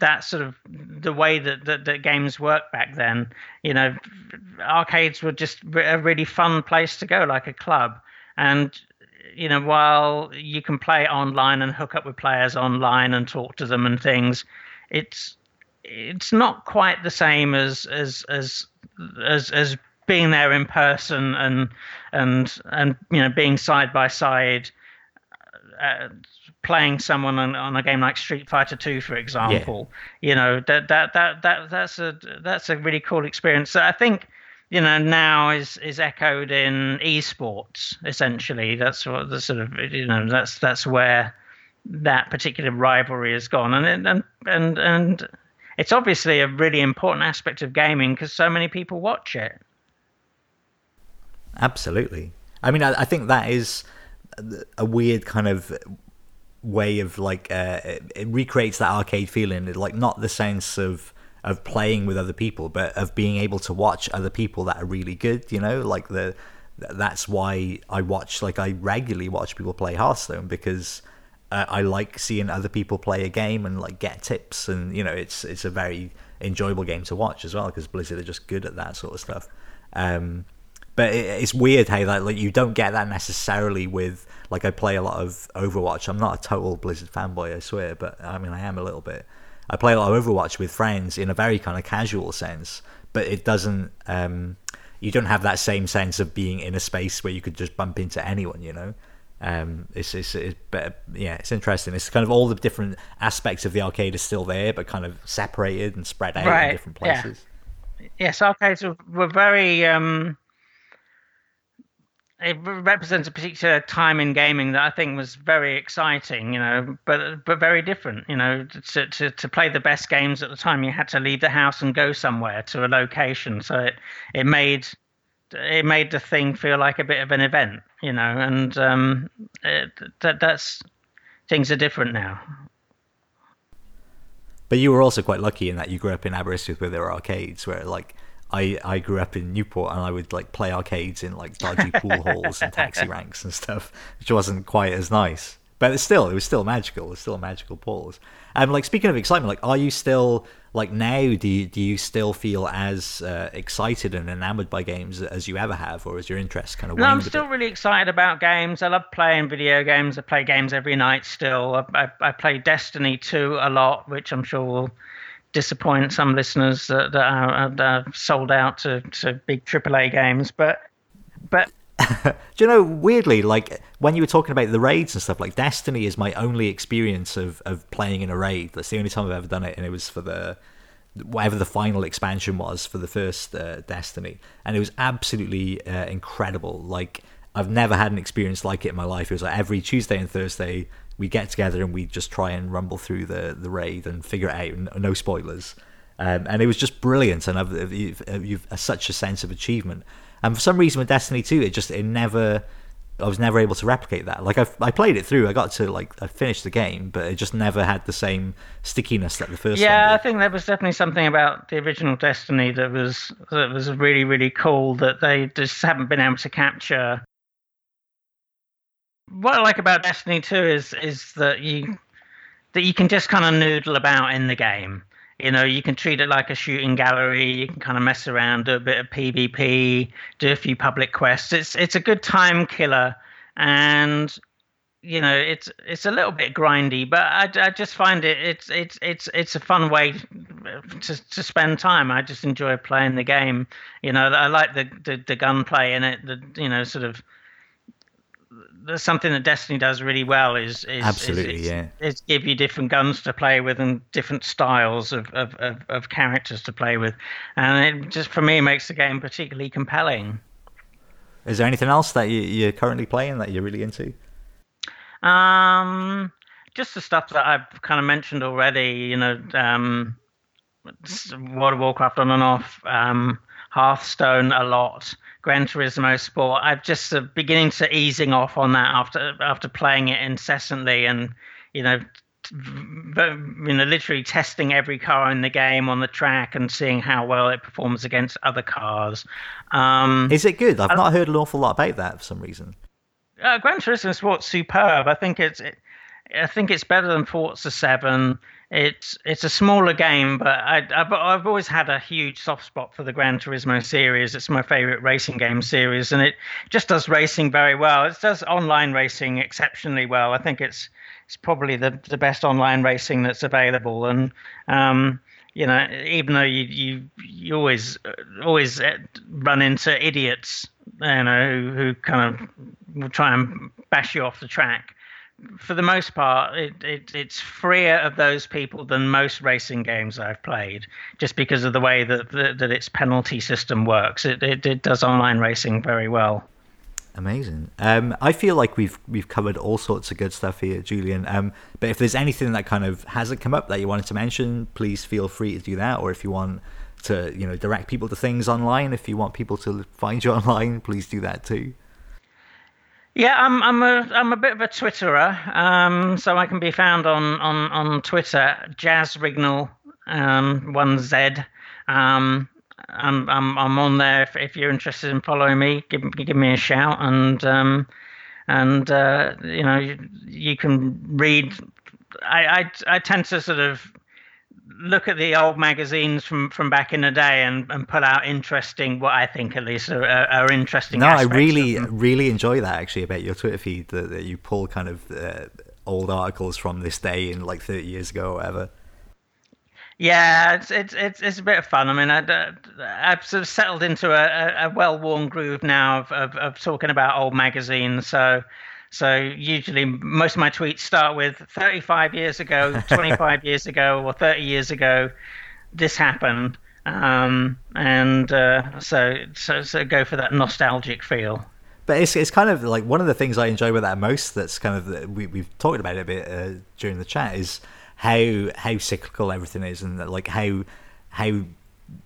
B: that sort of the way that, that, that games worked back then. You know, arcades were just a really fun place to go, like a club, and you know, while you can play online and hook up with players online and talk to them and things, it's it's not quite the same as as as as as being there in person and and and you know being side by side uh, playing someone on, on, a game like Street Fighter Two, for example. Yeah. You know that that that that that's a that's a really cool experience. So I think you know now is is echoed in esports essentially. That's what the sort of you know that's that's where that particular rivalry has gone, and and and and it's obviously a really important aspect of gaming because so many people watch it.
A: Absolutely. I mean, I, I think that is a weird kind of way of like uh, it recreates that arcade feeling like not the sense of of playing with other people but of being able to watch other people that are really good you know like the that's why i watch like i regularly watch people play hearthstone because uh, i like seeing other people play a game and like get tips and you know it's it's a very enjoyable game to watch as well because blizzard are just good at that sort of stuff um, but it, it's weird how that like you don't get that necessarily with like I play a lot of Overwatch. I'm not a total Blizzard fanboy, I swear, but I mean I am a little bit. I play a lot of Overwatch with friends in a very kind of casual sense, but it doesn't. Um, you don't have that same sense of being in a space where you could just bump into anyone, you know. Um, it's, it's, it's yeah, it's interesting. It's kind of all the different aspects of the arcade is still there, but kind of separated and spread out right. in different places.
B: Yeah. Yes, arcades were very um, it represents a particular time in gaming that I think was very exciting, you know, but but very different. You know, to, to, to play the best games at the time, you had to leave the house and go somewhere to a location. So it it made it made the thing feel like a bit of an event, you know, and um, it, that that's things are different now.
A: But you were also quite lucky in that you grew up in Aberystwyth where there were arcades, where like I, I grew up in Newport and I would like play arcades in like dodgy pool halls and taxi ranks and stuff, which wasn't quite as nice. But it's still, it was still magical. It was still a magical pause. And like speaking of excitement, like are you still like now? Do you do you still feel as uh, excited and enamored by games as you ever have, or is your interest kind of?
B: No, I'm still really excited about games. I love playing video games. I play games every night. Still, I, I, I play Destiny 2 a lot, which I'm sure will disappoint some listeners that, that are, are, sold out to, to big AAA games. But but
A: do you know weirdly like when you were talking about the raids and stuff like destiny is my only experience of, of playing in a raid. That's the only time i've ever done it and it was for the whatever the final expansion was for the first uh, destiny. And it was absolutely uh, incredible. Like i've never had an experience like it in my life. It was like every tuesday and thursday we get together and we just try and rumble through the the raid and figure it out. And No spoilers, um, and it was just brilliant. And I've, you've, you've such a sense of achievement. And for some reason with Destiny 2, it just it never. I was never able to replicate that. Like I, I played it through. I got to like I finished the game, but it just never had the same stickiness that the first.
B: Yeah, I think there was definitely something about the original Destiny that was that was really really cool that they just haven't been able to capture what I like about Destiny 2 is is that you that you can just kind of noodle about in the game. You know, you can treat it like a shooting gallery. You can kind of mess around, do a bit of PvP, do a few public quests. It's it's a good time killer, and you know it's it's a little bit grindy, but I, I just find it it's it's it's it's a fun way to to spend time. I just enjoy playing the game. You know, I like the the, the gunplay in it. The you know sort of that's something that Destiny does really well. Is, is
A: absolutely
B: is,
A: yeah.
B: Is give you different guns to play with and different styles of, of, of, of characters to play with, and it just for me makes the game particularly compelling.
A: Is there anything else that you, you're currently playing that you're really into?
B: Um, just the stuff that I've kind of mentioned already. You know, um, World of Warcraft on and off, um, Hearthstone a lot. Gran Turismo Sport. I'm just uh, beginning to easing off on that after after playing it incessantly and you know you know literally testing every car in the game on the track and seeing how well it performs against other cars. Um,
A: Is it good? I've not heard an awful lot about that for some reason.
B: Uh, Gran Turismo Sport's superb. I think it's it, I think it's better than Forza Seven it's it's a smaller game, but I, have I've always had a huge soft spot for the Gran Turismo series. It's my favorite racing game series, and it just does racing very well. It does online racing exceptionally well. I think it's it's probably the the best online racing that's available, and um, you know, even though you you you always always run into idiots, you know, who, who kind of will try and bash you off the track for the most part, it, it, it's freer of those people than most racing games I've played, just because of the way that that, that its penalty system works. It, it, it does online racing very well.
A: Amazing. Um, I feel like we've we've covered all sorts of good stuff here, Julian. Um, but if there's anything that kind of hasn't come up that you wanted to mention, please feel free to do that. Or if you want to, you know, direct people to things online, if you want people to find you online, please do that too.
B: Yeah, I'm I'm a I'm a bit of a Twitterer, um, so I can be found on on on Twitter, Jazz Rignall, um, one Z. Um, I'm I'm I'm on there. If, if you're interested in following me, give give me a shout, and um, and uh, you know you, you can read. I, I I tend to sort of look at the old magazines from, from back in the day and, and pull out interesting, what I think at least are, are interesting.
A: No, I really really enjoy that actually about your Twitter feed that, that you pull kind of uh, old articles from this day and like thirty years ago or whatever.
B: Yeah, it's it's it's, it's a bit of fun. I mean, I, I've sort of settled into a, a well-worn groove now of, of, of talking about old magazines. So so usually most of my tweets start with 35 years ago, 25 years ago, or 30 years ago, this happened. Um, and uh, so, so, so go for that nostalgic feel.
A: But it's it's kind of like one of the things I enjoy with that most. That's kind of we we've talked about it a bit uh, during the chat is how how cyclical everything is, and like how how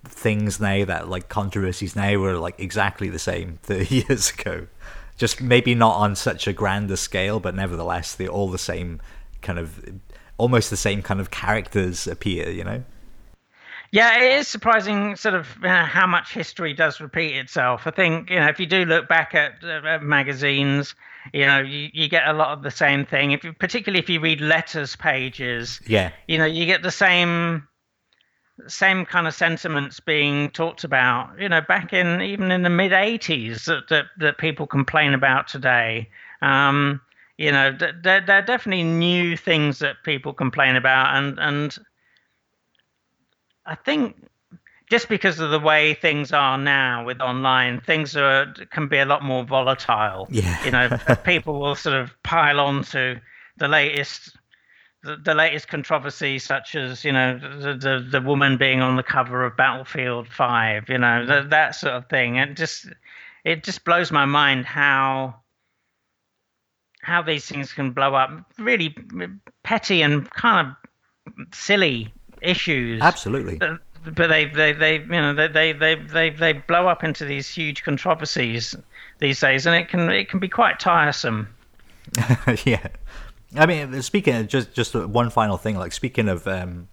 A: things now that like controversies now were like exactly the same 30 years ago just maybe not on such a grander scale, but nevertheless, they're all the same kind of, almost the same kind of characters appear. You know.
B: Yeah, it is surprising, sort of uh, how much history does repeat itself. I think you know if you do look back at, uh, magazines, you know you, you get a lot of the same thing. If you, particularly if you read letters pages,
A: yeah,
B: you know you get the same same kind of sentiments being talked about, you know, back in even in the mid 80s that, that, that people complain about today. Um, you know, there, there are definitely new things that people complain about. And, and I think just because of the way things are now with online, things are can be a lot more volatile.
A: Yeah.
B: you know, people will sort of pile on to the latest the, the latest controversies, such as you know the, the, the woman being on the cover of Battlefield Five, you know the, that sort of thing, and just it just blows my mind how how these things can blow up. Really petty and kind of silly issues.
A: Absolutely.
B: But, but they, they, they, you know, they, they, they, they, they blow up into these huge controversies these days, and it can, it can be quite tiresome.
A: yeah, I mean, speaking of just just one final thing, like speaking of um,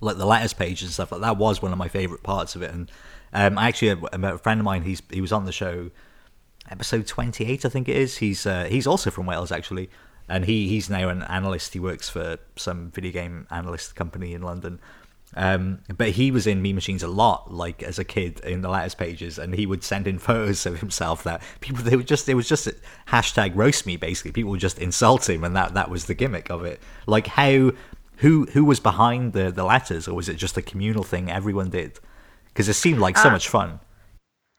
A: like the letters page and stuff, like that was one of my favorite parts of it. And um, I actually a friend of mine. He's he was on the show, episode twenty eight, I think it is. He's uh, he's also from Wales actually, and he he's now an analyst. He works for some video game analyst company in London. Um, but he was in Mean Machines a lot, like as a kid in the letters pages, and he would send in photos of himself that people they would just it was just hashtag roast me basically. People would just insult him, and that that was the gimmick of it. Like how who who was behind the the letters, or was it just a communal thing everyone did? Because it seemed like so uh, much fun.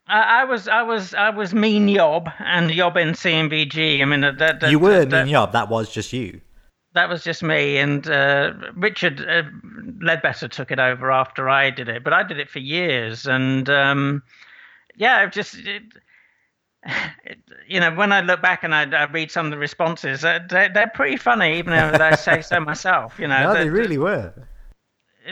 B: I, I was I was I was Mean Yob and Yob in C&VG. I mean that, that
A: you were that, Mean Yob. That was just you
B: that was just me, and uh, Richard uh, Leadbetter took it over after I did it. But I did it for years, and um, yeah, I've just. It, it, you know, when I look back and I, I read some of the responses, uh, they're, they're, pretty funny, even though I say so myself. You know,
A: no, they really were.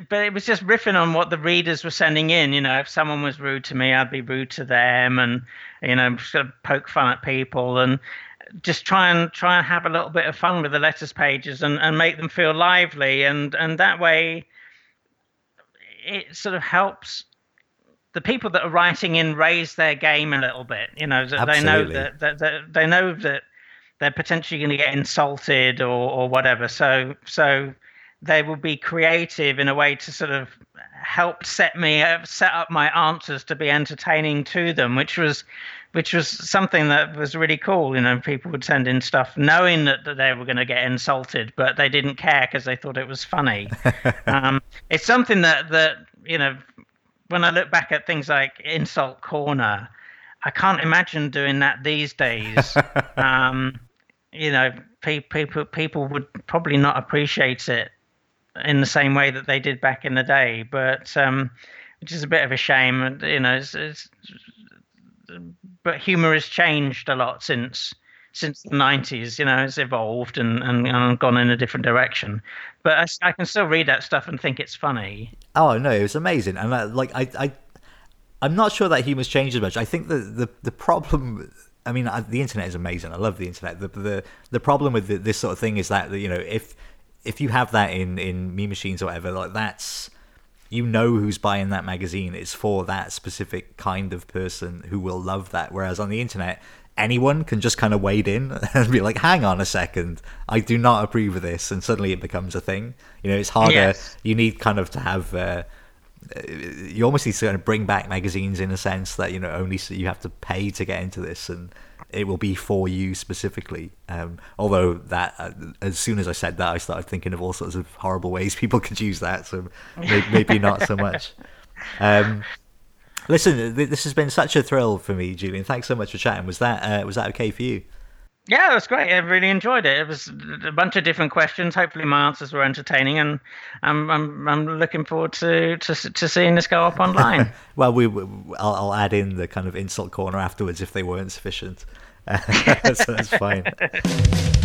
B: But it was just riffing on what the readers were sending in. You know, if someone was rude to me, I'd be rude to them, and you know, sort of poke fun at people. And just try and try and have a little bit of fun with the letters pages and, and make them feel lively and and that way it sort of helps the people that are writing in raise their game a little bit you know
A: Absolutely.
B: they know that, that, that, they know that they're potentially going to get insulted or or whatever so so they will be creative in a way to sort of help set me set up my answers to be entertaining to them which was which was something that was really cool. You know, people would send in stuff knowing that, that they were going to get insulted, but they didn't care because they thought it was funny. um, it's something that that you know, when I look back at things like Insult Corner, I can't imagine doing that these days. um, you know, people people would probably not appreciate it in the same way that they did back in the day. But um, which is a bit of a shame. And you know, it's, it's, but humor has changed a lot since since the 90s you know it's evolved and, and, and gone in a different direction. But I, I, can still read that stuff and think it's funny.
A: Oh no it was amazing. And I, like I, I i'm not sure that humor's changed as much. I think the the, the problem i mean the internet is amazing. I love the internet. The the, the problem with the, this sort of thing is that you know if if you have that in in Mean Machines or whatever like that's you know who's buying that magazine. It's for that specific kind of person who will love that. Whereas on the internet, anyone can just kind of wade in and be like, hang on a second, I do not approve of this. And suddenly it becomes a thing. You know, it's harder. Yes. You need kind of to have. Uh, you almost need to kind of bring back magazines in a sense that you know only so you have to pay to get into this and it will be for you specifically. Um, although that, uh, as soon as I said that, I started thinking of all sorts of horrible ways people could use that. So maybe, maybe not so much. Um, listen, this has been such a thrill for me, Julian. Thanks so much for chatting. Was that uh, was that okay for you?
B: Yeah, it was great. I really enjoyed it. It was a bunch of different questions. Hopefully, my answers were entertaining, and I'm I'm, I'm looking forward to, to to seeing this go up online.
A: well, we I'll, I'll, add in the kind of insult corner afterwards if they weren't sufficient. so that's fine.